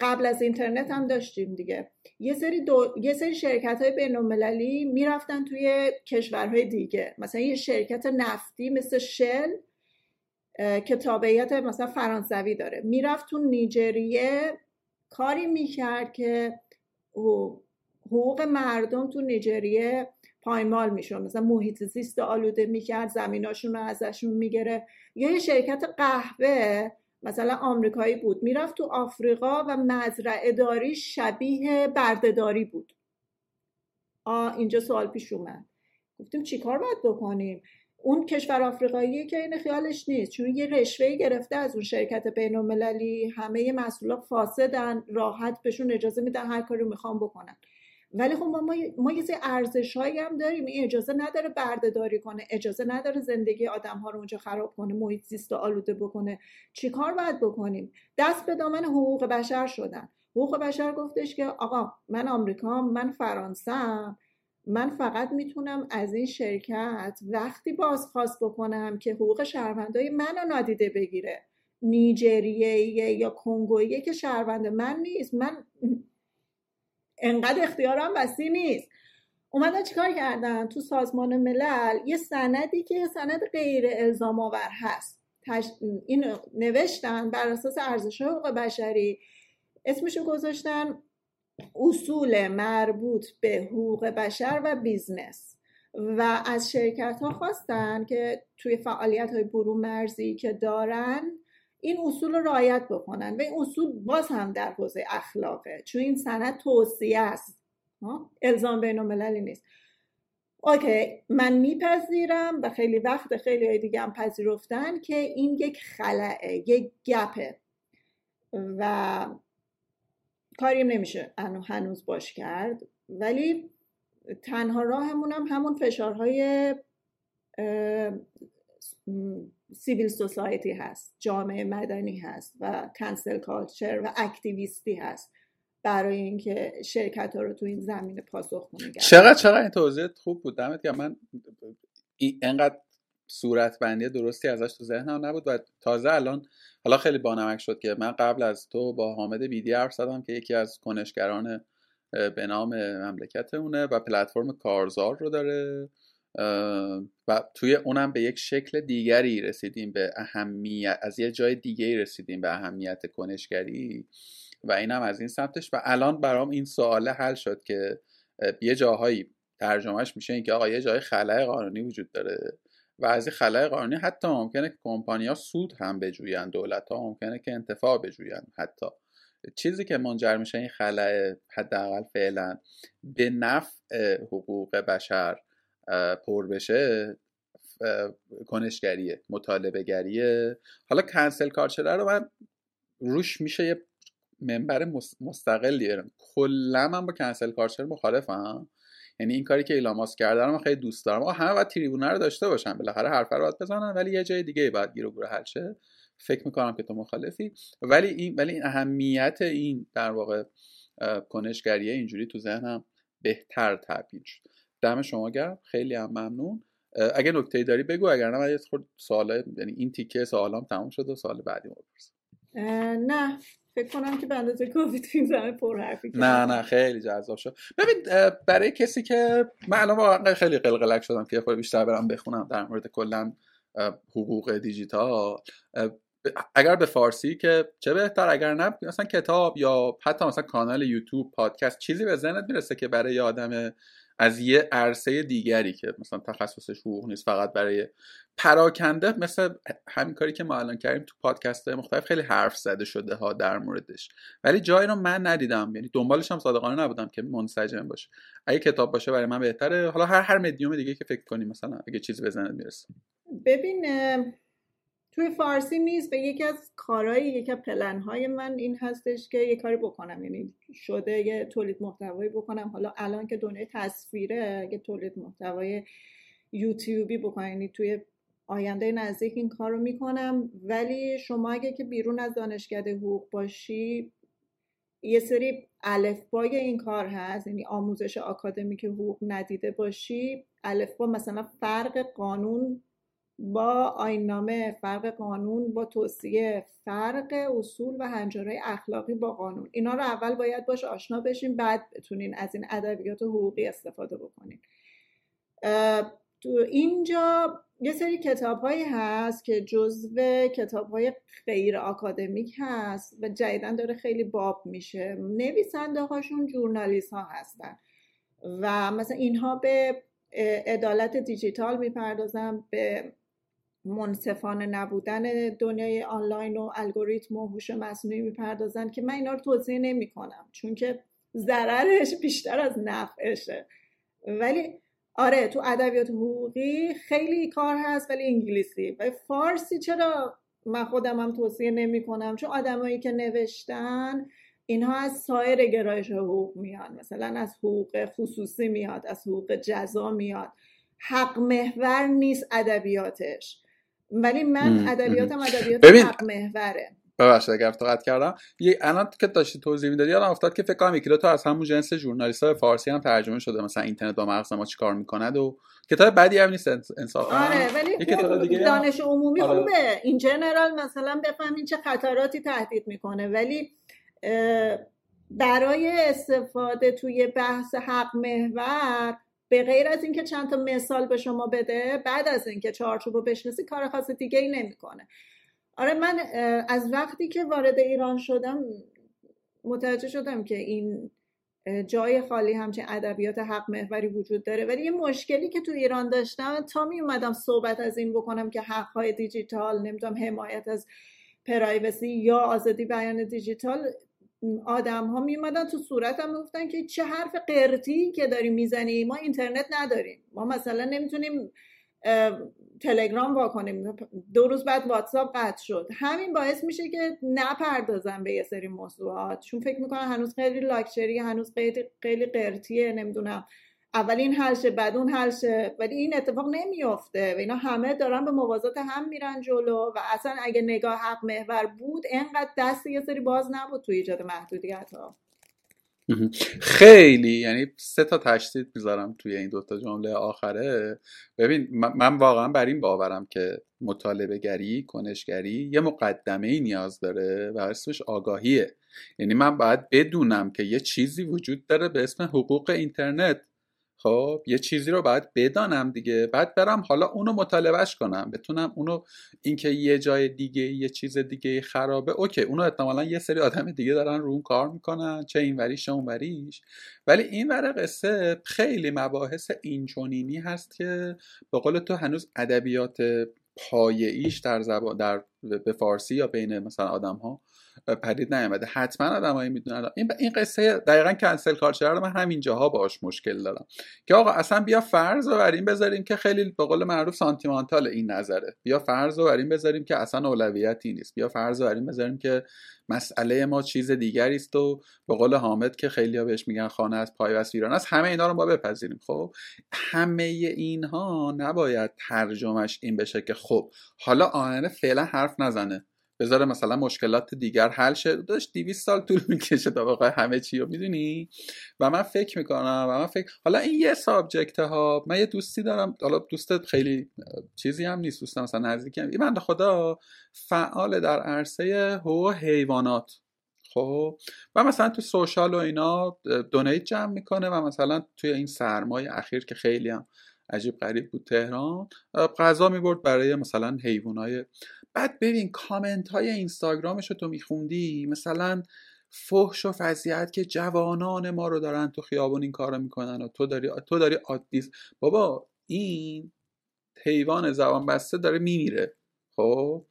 قبل از اینترنت هم داشتیم دیگه. یه سری, دو... یه سری شرکت های بین المللی می‌رفتن توی کشورهای دیگه. مثلا یه شرکت نفتی مثل شل که تابعیت مثلا فرانسوی داره. می‌رفت تو نیجریه کاری می‌کرد که حقوق مردم تو نیجریه پایمال میشون مثلا محیط زیست آلوده می‌کرد زمیناشون رو ازشون می‌گیره یا یه شرکت قهوه مثلا آمریکایی بود می‌رفت تو آفریقا و مزرعه داری شبیه بردهداری بود. آ اینجا سوال پیش اومد. گفتیم چیکار باید بکنیم؟ اون کشور آفریقایی که این خیالش نیست چون یه رشوه گرفته از اون شرکت بین المللی همه مسئولا فاسدن راحت بهشون اجازه میدن هر کاری می‌خوام بکنن. ولی خب ما, ما یه سری ارزش هایی هم داریم. این اجازه نداره بردهداری کنه اجازه نداره زندگی آدم ها رو اونجا خراب کنه محیط زیست آلوده بکنه. چیکار باید بکنیم؟ دست به دامن حقوق بشر شدن. حقوق بشر گفتش که آقا من آمریکا من فرانسه من فقط می‌تونم از این شرکت وقتی بازخواست بکنم که حقوق شهروندای منو نادیده بگیره. نیجریه یا کنگویه که شهروند من نیست. من انقدر اختیارم وسیع نیست. اومدن چیکار کردن؟ تو سازمان ملل یه سندی که سند غیر الزام آور هست. تش... این نوشتن بر اساس ارزش حقوق بشری. اسمشو گذاشتن اصول مربوط به حقوق بشر و business. و از شرکت ها خواستن که توی فعالیت های برون مرزی که دارن این اصول رو رعایت بکنن. و این اصول باز هم در حوزه اخلاقه. چون این سند توصیه است. الزام بین المللی نیست. okay من میپذیرم و خیلی وقت خیلی های دیگه هم پذیرفتن که این یک خلأه یک gap ه. و کاریم نمیشه. هنوز باهاش کرد. ولی تنها راهمون هم همون فشارهای civil society هست جامعه مدنی هست و cancel culture و activist ی هست برای اینکه شرکت ها رو تو این زمینه پاسخ چقدر چقدر این توضیح خوب بود؟ دمت که من انقدر صورتبندی درستی ازش تو ذهنم نبود و تازه الان حالا خیلی بانمک شد که من قبل از تو با حامد بیدی حرف زدم که یکی از کنشگران به نام مملکتمونه و پلتفرم کارزار رو داره. و توی اونم به یک شکل دیگری رسیدیم به اهمیت از یه جای دیگه رسیدیم به اهمیت کنشگری و اینم از این سمتش. و الان برام این سوال حل شد که یه جاهایی ترجمهش میشه اینکه آقا یه جای خلای قانونی وجود داره و از این خلای قانونی حتی ممکنه که کمپانیا سود هم بجوین دولت ها ممکنه که انتفاع بجوین حتی. چیزی که منجر میشه این خلای حداقل فعلا به نفع حقوق بشر پر بشه کنشگریه مطالبه گریه. حالا کنسل کارچره رو من روش میشه یه منبر مستقل کلا من با کنسل کارچر مخالفم. یعنی این کاری که ایلان ماسک کرده رو من خیلی دوست دارم. آقا همه باید تریبونه رو داشته باشن. بالاخره حرف رو باید بزنن ولی یه جای دیگه باید گیر و گور حل شه. فکر می‌کنم که تو مخالفی. ولی این ولی این اهمیت این در واقع کنشگریه اینجوری تو ذهنم بهتر تبیین شد. دم شما گرم. خیلی هم ممنون. اگه نکته داری بگو اگر نه من یه خورد سوال یعنی این تیکه سوالام تموم شد و سوال بعدی ما نه فکر کنم که به اندازه کافی تو این زمین پر حرفی نه نه خیلی جذاب شد. ببین برای کسی که من الان واقعا خیلی قلقلک شدم که خود بیشتر برم بخونم در مورد کلا حقوق دیجیتال. اگر به فارسی که چه بهتر اگر نه مثلا کتاب یا حتی مثلا کانال یوتیوب پادکست چیزی به ذهنت می‌رسه که برای یه آدم از یه عرصه دیگری که مثلا تخصصش حقوق نیست فقط برای پراکنده مثل همین کاری که ما الان کردیم تو پادکست مختلف خیلی حرف زده شده ها در موردش. ولی جایی رو من ندیدم. یعنی دنبالش هم صادقانه نبودم که منسجم باشه. اگه کتاب باشه برای من بهتره. حالا هر هر مدیوم دیگه که فکر کنی مثلا اگه چیزی بزنه می‌رسه. ببین توی فارسی نیست به یکی از کارهای یکی از پلنهای من این هستش که یه کاری بکنم. یعنی شده یه تولید محتوایی بکنم. حالا الان که دنیای تصویره یه تولید محتوای یوتیوبی بکنم یعنی توی آینده نزدیک این کار رو می‌کنم. ولی شما اگه که بیرون از دانشکده حقوق باشی یه سری الفبای این کار هست. یعنی آموزش آکادمیک حقوق ندیده باشی. الفبا مثلا فرق قانون با آینامه فرق قانون با توصیه فرق اصول و هنجارهای اخلاقی با قانون. اینا رو اول باید باش آشنا بشین بعد بتونین از این ادبیات حقوقی استفاده بکنین. تو اینجا یه سری کتاب هایی هست که جزو کتاب های غیر آکادمیک هست و جدیدن داره خیلی باب میشه. نویسنده هاشون جورنالیست ها هستن و مثلا اینها به عدالت دیجیتال می‌پردازن به منصفانه نبودن دنیای آنلاین و الگوریتم و هوش مصنوعی می‌پردازن که من اینا رو توضیح نمی کنم چون که ضررش بیشتر از نفعشه. ولی آره تو ادبیات حقوقی خیلی کار هست ولی انگلیسی. و فارسی چرا من خودم هم توصیه نمی کنم چون آدمایی که نوشتن اینها از سایر گرایش حقوق میاد مثلا از حقوق خصوصی میاد از حقوق جزا میاد. حق محور نیست ادبیاتش. ولی من ادبیاتم ادبیات حق محوره. ببخشید اگر قطع کردم. یه الان که داشتی توضیح می‌دادی یادم افتاد که فکر کنم یکی تو از همون جنس ژورنالیست‌های فارسی هم ترجمه شده. مثلا اینترنت با مغز ما چیکار می‌کند و کتاب بعدی هم نیست انصافا. آره ولی دانش عمومی آره. خوبه. این جنرال مثلا بفهمین چه خطراتی تهدید می‌کنه. ولی برای استفاده توی بحث حق محور به غیر از اینکه چند تا مثال به شما بده بعد از اینکه چارچوب رو بشناسی کار خاص دیگه ای نمی‌کنه. آره من از وقتی که وارد ایران شدم متوجه شدم که این جای خالی همچین ادبیات حق محوری وجود داره. ولی یه مشکلی که تو ایران داشتم تا می اومدم صحبت از این بکنم که حقهای دیجیتال نمی‌دونم حمایت از پرایوسی یا آزادی بیان دیجیتال آدم ها می اومدن تو صورتم گفتن که چه حرف قرتی که داری می‌زنی؟ ما اینترنت نداریم. ما مثلا نمی‌تونیم تلگرام واکنیم. دو روز بعد واتساپ قطع شد. همین باعث میشه که نپردازم به یه سری موضوعات. چون فکر می‌کنم هنوز خیلی لاکچری هنوز خیلی خیلی قرتیه نمی‌دونم. اول این حل شه بعد اون حل شه ولی این اتفاق نمیافته و اینا همه دارن به موازات هم میرن جلو و اصلا اگه نگاه حق محور بود انقدر دست یه سری باز نبود توی ایجاد محدودیت ها. خیلی یعنی سه تا تشدید می‌ذارم توی این دوتا جمله آخره. ببین من واقعا بر این باورم که مطالبه گری کنشگری یه مقدمه ای نیاز داره و اسمش آگاهیه. یعنی من باید بدونم که یه چیزی وجود داره به اسم حقوق اینترنت. خب یه چیزی رو باید بدانم دیگه. بعد برم حالا اونو مطالبهش کنم. بتونم اونو اینکه یه جای دیگه یه چیز دیگه خرابه اوکی اونو احتمالا یه سری آدم دیگه دارن رو اون کار می‌کنن چه این وریش اون وریش ولی این ور قصه خیلی مباحث اینچنینی هست که به قول تو هنوز ادبیات پایه‌ایش در زبان در به فارسی یا بین مثلا آدم ها پدید نیامده. حتما آدمایی می‌دونن. این این قصه دقیقا کنسل کالچر رو من همین جاها باش مشکل دارم. که آقا اصلا بیا فرض رو بر بذاریم که خیلی به قول معروف سانتیمانتال این نظره. بیا فرض رو بر بذاریم که اصلا اولویتی نیست. بیا فرض رو بر بذاریم که مسئله ما چیز دیگری است و به قول حامد که خیلی بهش میگن خانه از پای و ویران است. همه اینا رو ما بپذیریم. خب؟ همه اینها نباید ترجمهش این بشه که خب حالا آینه فعلا حرف نزنه. بذاره مثلا مشکلات دیگر حل شه. داشت 200 سال طول می‌کشه تا واقعا همه چی رو می‌دونی؟ و من فکر می‌کنم و من فکر حالا این یه سابجکت ها من یه دوستی دارم. حالا دوستت خیلی چیزی هم نیست دوستم مثلا نزدیکی هم این بنده خدا فعال در عرصه حقوق حیوانات. خب؟ و مثلا تو سوشال و اینا دونیت جمع می‌کنه و مثلا توی این سرمایه اخیر که خیلی هم عجیب غریب بود تهران غذا می‌برد برای مثلا حیوانای بعد ببین کامنت های اینستاگرامش رو تو میخوندی؟ مثلا فحش و فضیحت که جوانان ما رو دارن تو خیابون این کارو می‌کنن و تو داری تو داری عادی بابا این حیوان زبان بسته داره میمیره. خب؟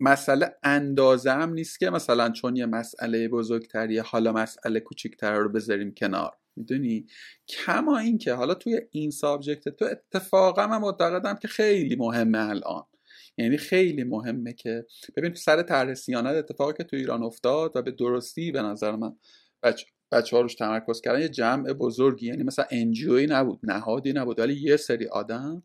مسئله اندازه هم نیست که مثلا چون یه مسئله بزرگتری حالا مسئله کوچیکتر رو بذاریم کنار. می‌دونی؟ کما اینکه حالا توی این سابجکت تو اتفاقا من معتقدم که خیلی مهمه الان. یعنی خیلی مهمه که ببین سر طرح سیانت اتفاقی که تو ایران افتاد و به درستی به نظر من بچه بچه ها روش تمرکز کردن یه جمع بزرگی یعنی مثلا انجیوی نبود نهادی نبود ولی یه سری آدم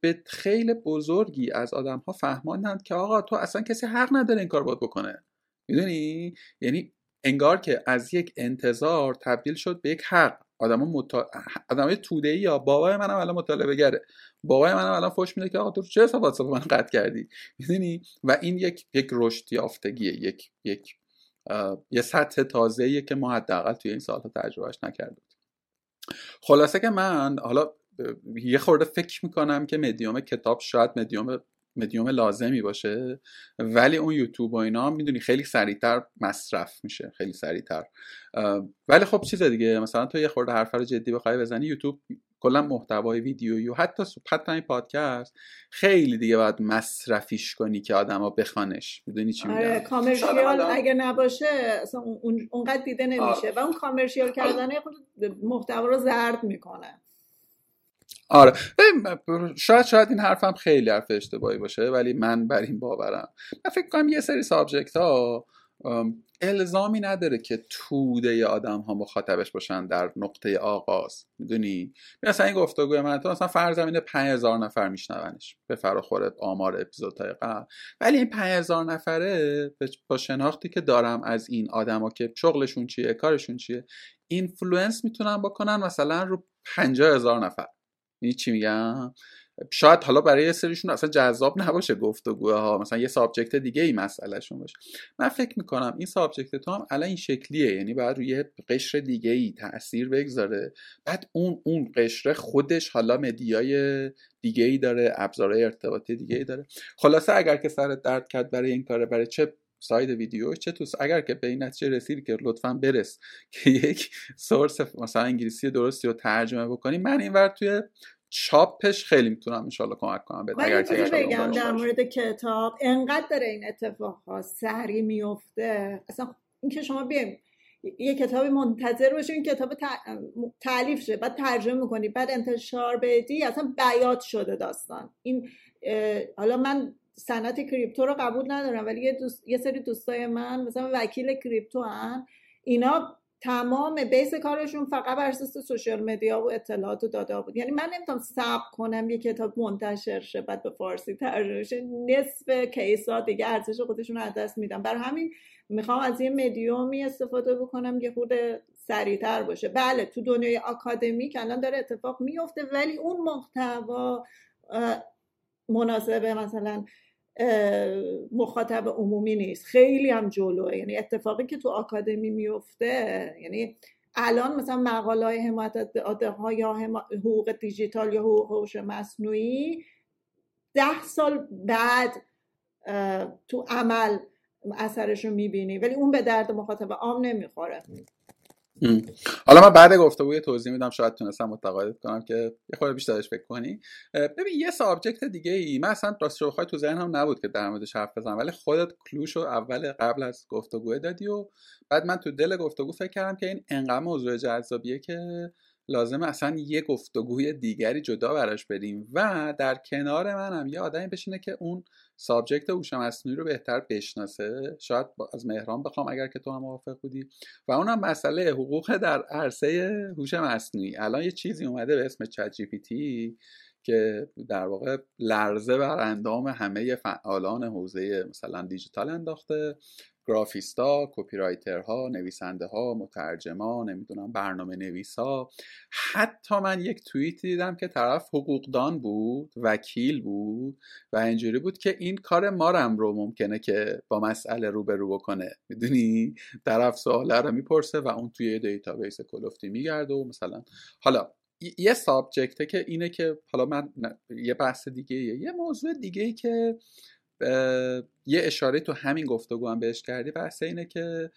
به خیلی بزرگی از آدم ها فهماندند که آقا تو اصلا کسی حق نداره این کار باید بکنه. می‌دونی؟ یعنی انگار که از یک انتظار تبدیل شد به یک حق. آدم متا... آدم توده ای یا بابای منم الان مطالبه گره بابای منم الان فوش میده که آقا تو چه حساب واتساپ من قطع کردی؟ می‌دونی؟ و این یک یک رشد یافتگیه یک یک یه سطح تازه که ما حداقل توی این سالها تجربهش نکردیم. خلاصه که من حالا یه خورده فکر می‌کنم که مدیوم کتاب شاید مدیوم مدیوم لازمی باشه. ولی اون یوتیوب و اینا می‌دونی خیلی سریعتر مصرف میشه خیلی سریعتر. ولی خب چیز دیگه مثلا تو یه خورده حرف رو جدی بخوای بزنی یوتیوب کلا محتوای ویدیویی و حتی حتی این پادکست خیلی دیگه باید مصرفیش کنی که آدما بخوانش. می‌دونی چی میگم؟ آره کامرشیال اگه نباشه اصلا اونقدر دیده نمیشه. و اون کامرشیال کردن محتوا رو زرد می‌کنه. آره. شاید شاید این حرفم خیلی حرف اشتباهی باشه ولی من بر این باورم. من فکر کنم یه سری سابجکت ها الزامی نداره که توده آدم ها مخاطبش باشن در نقطه آغاز. می‌دونی؟ مثلا این گفتگوی من تو مثلا فرض زمینه 5000 نفر میشنونش به فراخور آمار اپیزودهای قبل. ولی این 5000 نفره با شناختی که دارم از این آدما که شغلشون چیه کارشون چیه influence می‌تونن بکنن مثلا رو 50000 نفر. چی میگم شاید حالا برای یه سریشون اصلا جذاب نباشه گفتگوها. مثلا یه subject دیگه ای مسئلهشون باشه. من فکر می‌کنم این subject تو هم الان این شکلیه. یعنی باید روی قشر دیگه ای تاثیر بگذاره. بعد اون اون قشر خودش حالا media ی دیگه ای داره ابزارهای ارتباطی دیگه ای داره. خلاصه اگر که سرت درد کرد برای این کاره برای چه ساید ویدیو چه تو اگر که به این نتیجه رسیدی که لطفا برس که یک سورس مثلا انگلیسی درستی رو ترجمه بکنی من اینور توی چاپش خیلی می‌تونم انشالله کمک کنم به اگر بگم در مورد کتاب انقدر داره این اتفاق ها سری میفته اصلا اینکه شما بیایم یه کتابی منتظر باشی این کتاب تعلیف شه بعد ترجمه می‌کنی بعد انتشار بدی اصلا بیات شده داستان. این حالا من صنعت کریپتو رو قبول ندارم ولی یه, دوست، یه سری دوستای من مثلا وکیل کریپتو هن اینا تمام بیس کارشون فقط بر اساس سوشال مدیا و اطلاعات و داده بود. یعنی من نمی‌تونم صبر کنم یه کتاب منتشر شه بعد به فارسی ترجمه شه نصف کیسا دیگه ارزش خودشون رو دست میدم. برای همین می‌خوام از یه مدیومی استفاده بکنم یه خود سریعتر باشه. بله تو دنیای آکادمیک الان داره اتفاق میفته ولی اون محتوا مناسب مثلا مخاطب عمومی نیست. خیلی هم جلوه. یعنی اتفاقی که تو آکادمی میفته یعنی الان مثلا مقاله های حمایت ها یا حقوق دیجیتال یا حقوق هوش مصنوعی ده سال بعد تو عمل اثرش رو می‌بینی. ولی اون به درد مخاطب عام نمی‌خوره. حالا من بعد گفتگو توضیح میدم شاید تونستم متقاعد کنم که یه خورده بیشترش فکر کنی. ببین یه subject دیگه ای. من اصلا راست بخوای تو ذهن هم نبود که در موردش حرف بزنم ولی خودت clue شو اول قبل از گفتگو دادی و بعد من تو دل گفتگو فکر کردم که این انقدر موضوع جذابیه که لازمه اصلا یه گفتگوی دیگری جدا براش بریم و در کنار من هم یه آدمی بشینه که اون subject هوش مصنوعی رو بهتر بشناسه. شاید از مهران بخوام اگر که تو هم موافق بودی. و اونم مسئله حقوق در عرصه هوش مصنوعی. الان یه چیزی اومده به اسم چت جی پی تی که در واقع لرزه بر اندام همه فعالان حوزه مثلا دیجیتال انداخته. گرافیستا کپی ها نویسنده ها مترجما نمی‌دونم برنامه نویسا حتی من یک توییت دیدم که طرف حقوقدان بود وکیل بود و اینجوری بود که این کار مارم رو ممکنه که با مسئله روبرو بکنه. می‌دونی؟ طرف سواله رو می‌پرسه و اون توی database کلفتی میگرده و مثلا حالا یه subject ه که اینه که حالا من یه بحث دیگه یه موضوع دیگه ای که یه اشاره تو همین گفتگو هم بهش کردی بحث اینه که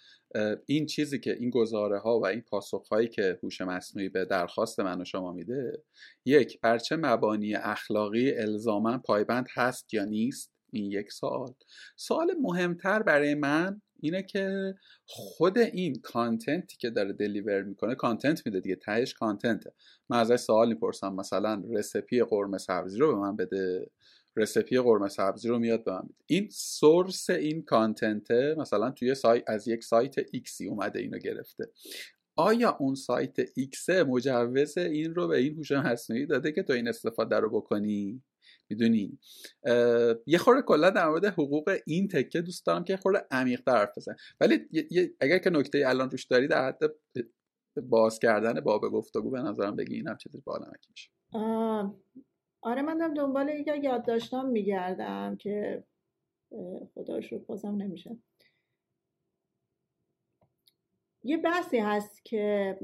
این چیزی که این گزاره ها و این پاسخ هایی که هوش مصنوعی به درخواست من و شما میده یک بر چه مبانی اخلاقی الزاما پایبند هست یا نیست؟ این یک سوال. سوال مهمتر برای من اینه که خود این content ی که داره deliver می‌کنه content میده دیگه تهش content ه. من ازش سوال می‌پرسم مثلا recipe قرمه سبزی رو به من بده recipe قرمه سبزی رو میاد به من این source این content ه مثلا توی سایت از یک سایت X ی اومده اینو گرفته. آیا اون سایت X مجوز این رو به این هوش مصنوعی داده که تو این استفاده رو بکنی؟ می‌دونی؟ یه خورده کلا در مورد حقوق این تکه دوست دارم که خورده عمیق حرف بزن ولی اگر که نکته الان روش داری در حد باز کردن باب گفتگو به نظرم بگی این هم چیزی بالا میشه. آره من دارم دنبال یک یادداشتام میگردم که خدا رو بازم نمیشه. یه بحثی هست که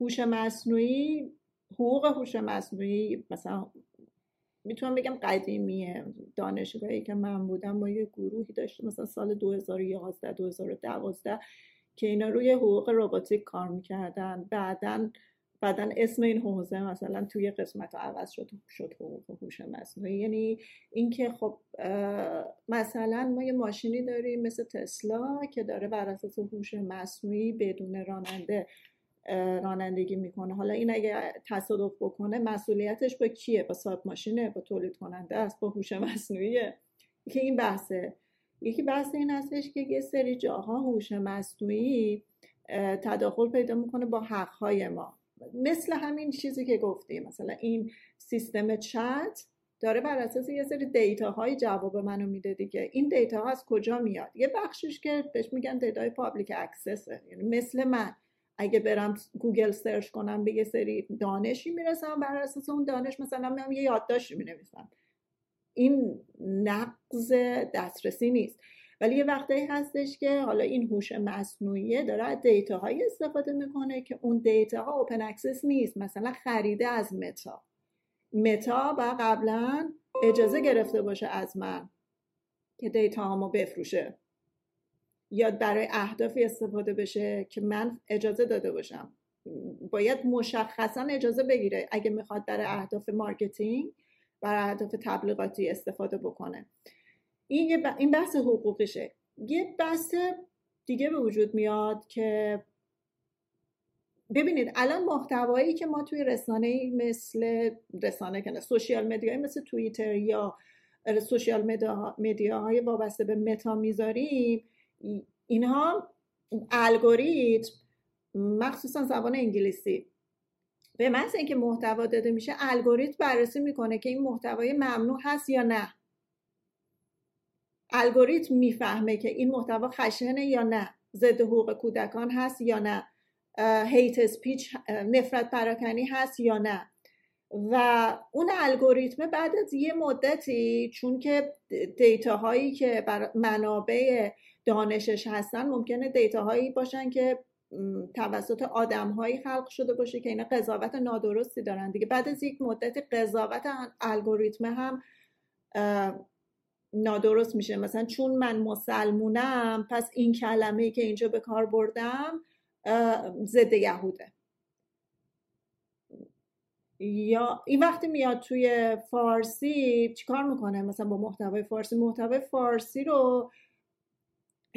هوش مصنوعی حقوق هوش مصنوعی مثلا می‌تونم بگم قدیمیه. دانشگاهی که من بودم با یه گروهی داشتیم مثلا سال 2011 2012 که اینا روی حقوق روباتیک کار می‌کردن. بعدا بعدا اسم این حوزه مثلا توی قسمت ها عوض شد شد حقوق هوش مصنوعی. یعنی اینکه خب مثلا ما یه ماشینی داریم مثل تسلا که داره بر اساس هوش مصنوعی بدون راننده رانندگی می‌کنه. حالا این اگه تصادف بکنه مسئولیتش با کیه؟ با صاحب ماشینه؟ با تولید کننده است؟ با هوش مصنوعیه؟ که این بحثه. یکی بحث این هستش که یه سری جاها هوش مصنوعی تداخل پیدا می‌کنه با حقهای ما. مثل همین چیزی که گفتیم. مثلا این سیستم چت داره بر اساس یه سری data های جواب منو میده دیگه. این data ها از کجا میاد؟ یه بخشش که بهش میگن data های public access ه یعنی مثل من. اگه برم گوگل search کنم به یه سری دانشی می‌رسم بر اساس اون دانش مثلا میام یه یادداشتی می‌نویسم. این نقض دسترسی نیست. ولی یه وقتایی هستش که حالا این هوش مصنوعی داره از data هایی استفاده می‌کنه که اون data ها open access نیست. مثلا خریده از متا. متا و قبلا اجازه گرفته باشه از من که data هامو بفروشه. یا برای اهدافی استفاده بشه که من اجازه داده باشم. باید مشخصا اجازه بگیره اگه می‌خواد برای اهداف marketing برای اهداف تبلیغاتی استفاده بکنه. این این بحث حقوقشه یه بحث دیگه به وجود میاد که ببینید الان محتوایی که ما توی رسانه مثل رسانه که نه social media ی مثل توییتر یا سوشیال های وابسته به متا می‌ذاریم اینها الگوریتم مخصوصا زبان انگلیسی. به محض اینکه محتوا داده میشه الگوریتم بررسی می‌کنه که این محتوای ممنوع هست یا نه. الگوریتم می‌فهمه که این محتوا خشنه یا نه ضد حقوق کودکان هست یا نه هیت سپیچ نفرت پراکنی هست یا نه. و اون الگوریتم بعد از یه مدتی چون که دیتا هایی که بر منابع دانشش هستن ممکنه دیتا هایی باشن که توسط آدم هایی خلق شده باشه که اینا قضاوت نادرستی دارن. دیگه بعد از یک مدت قضاوت الگوریتم هم نادرست میشه. مثلا چون من مسلمونم پس این کلمه ای که اینجا به کار بردم ضد یهوده. یا این وقتی میاد توی فارسی چیکار می‌کنه؟ مثلا با محتوای فارسی. محتوای فارسی رو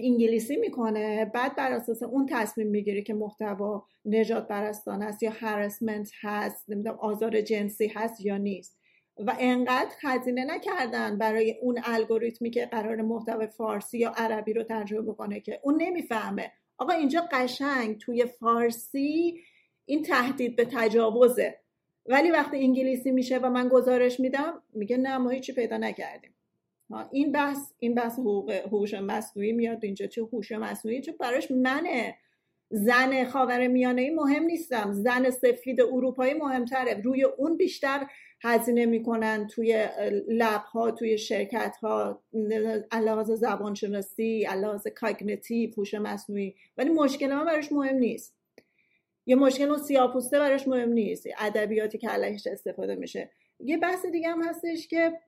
انگلیسی می‌کنه بعد بر اساس اون تصمیم می‌گیره که محتوا نجات پرستان است یا هرسمنت هست نمی‌دونم آزار جنسی هست یا نیست. و انقدر خزینه نکردن برای اون الگوریتمی که قرار محتوای فارسی یا عربی رو ترجمه بکنه که اون نمی‌فهمه. آقا اینجا قشنگ توی فارسی این تهدید به تجاوزه. ولی وقتی انگلیسی میشه و من گزارش میدم میگه نه ما هیچی پیدا نکردیم. این بحث این بحث حقوق هوش مصنوعی میاد اینجا چه هوش مصنوعی چه براش منه. زن خاور میانه ای مهم نیستم. زن سفید اروپایی مهمتره. روی اون بیشتر هزینه می‌کنن توی لب ها توی شرکت ها علاوه زبان شناسی علاوه کاگنیتیو هوش مصنوعی. ولی مشکل من براش مهم نیست. یه مشکل اون سیاپوسته براش مهم نیست. ادبیاتی که علیهش استفاده میشه. یه بحث دیگه هم هستش که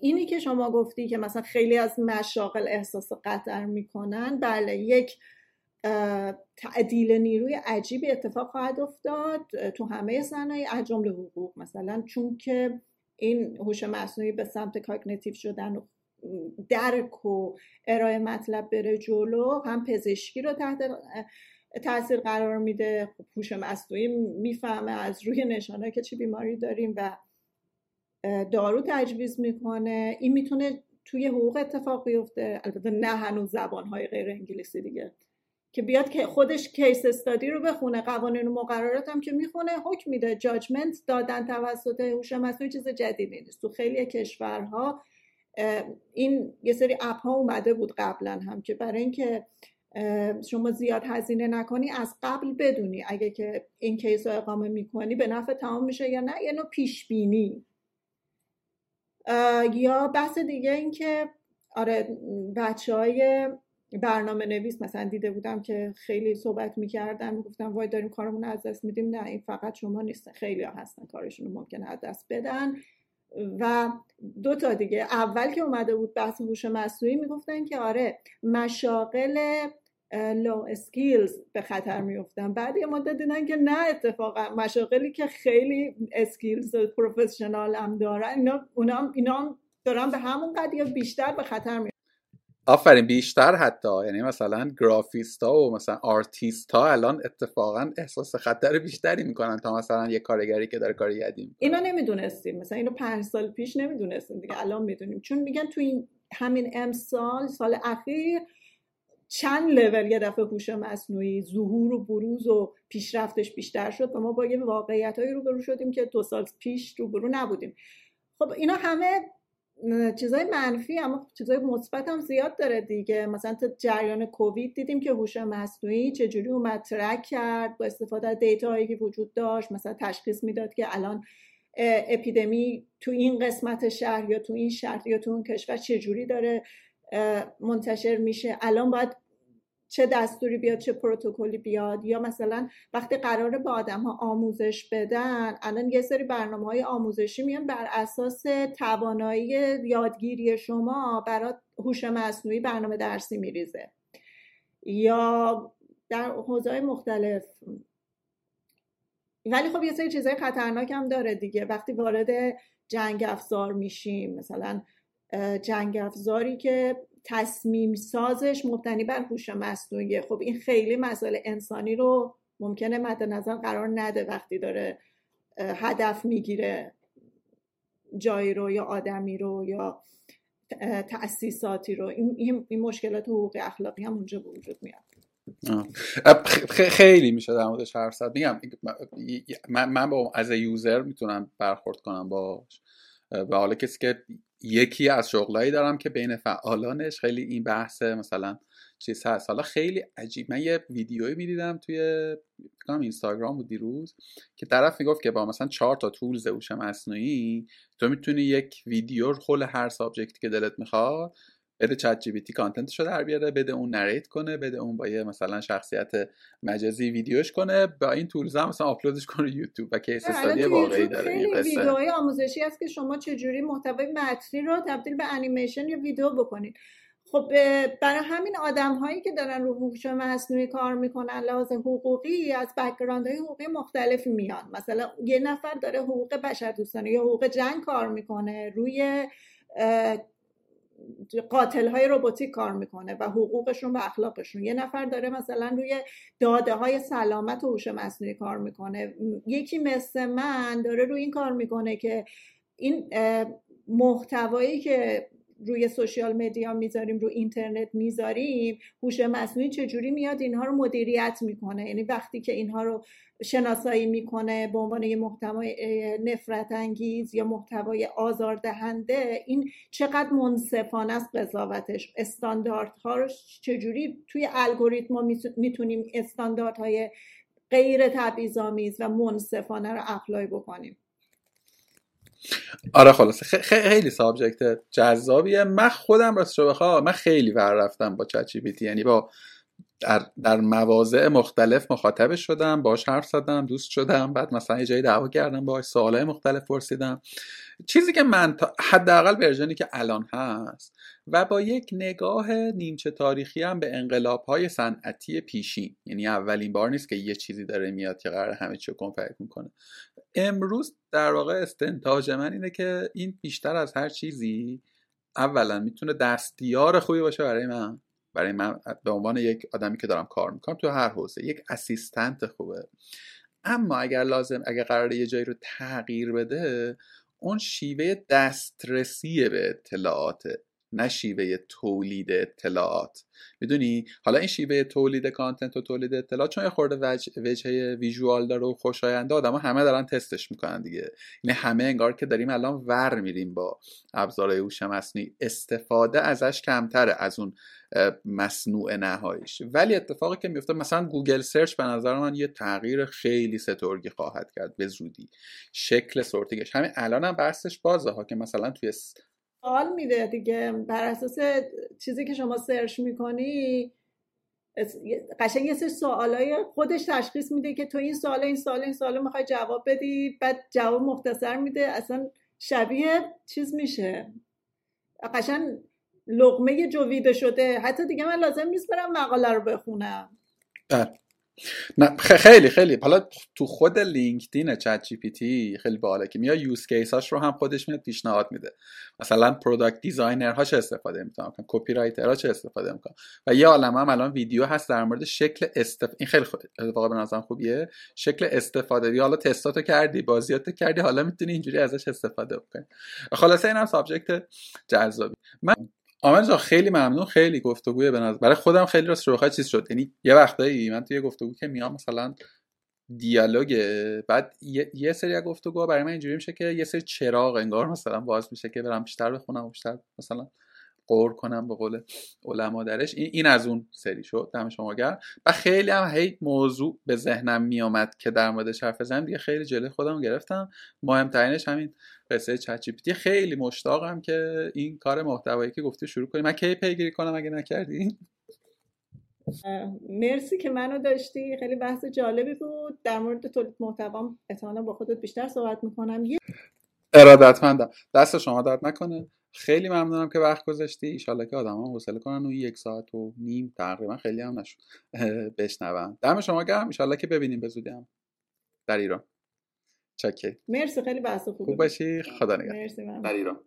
اینی که شما گفتی که مثلا خیلی از مشاغل احساس قطر می‌کنن بله یک تعدیل نیروی عجیبی اتفاق خواهد افتاد تو همه صنایع از جمله حقوق. مثلا چون که این هوش مصنوعی به سمت cognitive شدن و درک و ارائه مطلب بره جلو هم پزشکی رو تحت تاثیر قرار میده. خب هوش مصنوعی می‌فهمه از روی نشانه که چه بیماری داریم و دارو تجویز می‌کنه. این می‌تونه توی حقوق اتفاق بیفته. البته نه هنوز زبانهای غیر انگلیسی دیگه. که بیاد که خودش case study رو بخونه قوانین و مقررات هم که می‌خونه حکم میده. judgment دادن توسط هوش مصنوعی چیز جدیدی نیست. تو خیلی کشورها این یه سری اپ ها اومده بود قبلا هم که برای اینکه شما زیاد هزینه نکنی از قبل بدونی اگه که این کیس رو اقامه می‌کنی به نفع تمام میشه یا نه. نوع پیش بینی یا بحث دیگه این که آره بچه های برنامه نویس مثلا دیده بودم که خیلی صحبت می‌کردن می‌گفتن وای داریم کارمون از دست میدیم. نه این فقط شما نیستن. خیلی ها هستن کارشون رو ممکنه از دست بدن. و دو تا دیگه. اول که اومده بود بحث هوش مصنوعی می‌گفتن که آره مشاغل low skills به خطر میفتن بعد یه مدت دیدن که نه اتفاقا مشاغلی که خیلی skills professional هم دارن اینا اونا اینا دارن به همون قد یا بیشتر به خطر می آفرین بیشتر حتی. یعنی مثلا گرافیستا و مثلا آرتیستا الان اتفاقا احساس خطر بیشتری می‌کنن تا مثلا یه کارگری که داره کار یدی اینا نمی‌دونستیم. مثلا اینو پنج سال پیش نمی‌دونستیم دیگه الان می‌دونیم. چون میگن تو این همین امسال سال اخیر چند لول یه دفعه هوش مصنوعی ظهور و بروز و پیشرفتش بیشتر شد و ما با یه واقعیت هایی روبرو شدیم که دو سال پیش روبرو نبودیم. خب اینا همه چیزای منفی اما چیزای مثبت هم زیاد داره دیگه. مثلا تا جریان کووید دیدیم که هوش مصنوعی چجوری اومد ترک کرد با استفاده از دیتا هایی که وجود داشت. مثلا تشخیص می‌داد که الان اپیدمی تو این قسمت شهر یا تو این شهر یا تو اون کشور چجوری داره منتشر میشه. الان باید چه دستوری بیاد چه پروتکلی بیاد یا مثلا وقتی قراره با آدم ها آموزش بدن الان یه سری برنامه های آموزشی میان بر اساس توانایی یادگیری شما برای هوش مصنوعی برنامه درسی میریزه. یا در حوزه مختلف. ولی خب یه سری چیزهای خطرناک هم داره دیگه. وقتی وارد جنگ افزار میشیم مثلا جنگ افزاری که تصمیم سازش مبتنی بر هوش مصنوعی خب این خیلی مسئله انسانی رو ممکنه مد نظر قرار نده وقتی داره هدف می‌گیره جایی رو یا آدمی رو یا تأسیساتی رو. این, این مشکلات حقوق اخلاقی هم اونجا وجود میاد. خیلی میشه در موردش حرف زد. میگم من با از یوزر می‌تونم برخورد کنم باش و حالا کسی که یکی از شغلایی دارم که بین فعالانش خیلی این بحث مثلا چیز هست. حالا خیلی عجیب. من یه ویدیویی می‌دیدم توی اینستاگرام بود دیروز که طرف می‌گفت که با مثلا چهار تا تولز هوش مصنوعی تو می‌تونی یک ویدیو خل هر سابجکتی که دلت می‌خواد بده ChatGPT content شو در بیاره بده اون narrate کنه بده اون با یه مثلا شخصیت مجازی ویدیوش کنه با این tools هم مثلا آپلودش کنه یوتیوب و case study واقعی داره خیلی ویدیوهای آموزشی هست که شما چجوری محتوای متنی رو تبدیل به انیمیشن یا ویدیو بکنید. خب برای همین آدم هایی که دارن رو هوش مصنوعی کار می‌کنن لحاظ حقوقی از background های حقوقی مختلفی میان. مثلا یه نفر داره حقوق بشر دوستانه یا حقوق جنگ کار می‌کنه روی قاتل های روباتیک کار می‌کنه و حقوقشون و اخلاقشون. یه نفر داره مثلا روی داده های سلامت و هوش مصنوعی کار می‌کنه. یکی مثل من داره روی این کار می‌کنه که این محتوایی که روی سوشیال مدیا می‌ذاریم رو اینترنت می‌ذاریم هوش مصنوعی چجوری میاد اینها رو مدیریت می‌کنه. یعنی وقتی که اینها رو شناسایی می‌کنه به عنوان یه محتوای نفرت انگیز یا محتوای آزاردهنده این چقدر منصفانه است قضاوتش. استانداردها رو چجوری توی الگوریتم می‌تونیم استانداردهای غیر تبعیض‌آمیز و منصفانه رو apply بکنیم؟ آره خلاصه. خیلی subject جذابیه. من خودم راستش رو بخوای من خیلی ور رفتم با چت یعنی با در, در مواضع مختلف مخاطب شدم باش حرف زدم دوست شدم بعد مثلا یه جایی دعوا کردم باش سوالای مختلف پرسیدم. چیزی که من حداقل version ی که الان هست و با یک نگاه نیمچه تاریخی هم به انقلاب های صنعتی پیشین یعنی اولین بار نیست که یه چیزی داره میاد که قرار همه چی رو می‌کنه. امروز در واقع استنتاج من اینه که این بیشتر از هر چیزی اولا می‌تونه دستیار خوبی باشه برای من. برای من به عنوان یک آدمی که دارم کار می‌کنم تو هر حوزه یک اسیستنت خوبه. اما اگر لازم اگر قرار یه جایی رو تغییر بده اون شیوه دسترسی به اطلاعاته نه شیوه تولید اطلاعات. می‌دونی؟ حالا این شیوه تولید content و تولید اطلاعات چون یه خورده وجه, وجه visual داره و خوشاینده آدما همه دارن تستش می‌کنن دیگه. یعنی همه انگار که داریم الان ور میریم با ابزارهای هوش مصنوعی. استفاده ازش کمتره از اون مصنوع نهاییش. ولی اتفاقی که میفته مثلا Google search به نظر من یه تغییر خیلی سترگی خواهد کرد به زودی. شکل سورتینگش همین الان هم بحثش بازه ها که مثلا توی سوال میده دیگه. بر اساس چیزی که شما سرچ می‌کنی قشنگ یه سری سوالای خودش تشخیص میده که تو این سوال این سوال این سوال می‌خوای جواب بدی بعد جواب مختصر میده. اصلا شبیه چیز میشه. قشنگ لغمه جویده شده. حتی دیگه من لازم نیست برم مقاله رو بخونم. بله. نه خیلی خیلی. حالا تو خود LinkedIn ChatGPT خیلی باحاله که میاد use case اش رو هم خودش میاد پیشنهاد میده. مثلا product designer ها چه استفاده می‌کنن copywriter چه استفاده می‌کنن و یه عالمه هم الان ویدیو هست در مورد شکل استف... این خیلی خود اتفاقا به نظرم خوبیه. شکل استفاده. یا حالا تستاتو کردی بازیاتو کردی حالا می‌تونی اینجوری ازش استفاده بکنی. خلاصه این هم subject جذابی. من جان خیلی ممنون خیلی گفتگوی به نظر برای خودم خیلی راست رو چیز شد. یعنی یه وقتایی من توی گفتگو که میام مثلا دیالوگ بعد یه, سری از گفتگوها برای من اینجوری میشه که یه سری چراغ انگار مثلا باز میشه که برم بیشتر بخونم بیشتر مثلا قور کنم به قول علما درش. این, این از اون سری شد دم شما گرم. و خیلی هم هی موضوع به ذهنم میامد که در موردش حرف بزنم دیگه خیلی جلوی خودم گرفتم. مهمترینش همین قصه چت خیلی مشتاقم که این کار محتوایی که گفتی شروع کنیم من کی پیگیری کنم اگه نکردی؟ مرسی که منو داشتی. خیلی بحث جالبی بود. در مورد تولید محتوا احتمالا با خودت بیشتر صحبت می‌کنم. ارادتمندم. دست شما درد نکنه. خیلی ممنونم که وقت گذاشتی. ایشالله که آدم حوصله کنن و یک ساعت و نیم تقریبا خیلی هم نشد. بشنوم دم شما گرم. ایشالله که ببینیم به زودی هم. در ایران. چکه مرسی خیلی بحث خوب خوب باشی. خدا نگهدار. در ایران.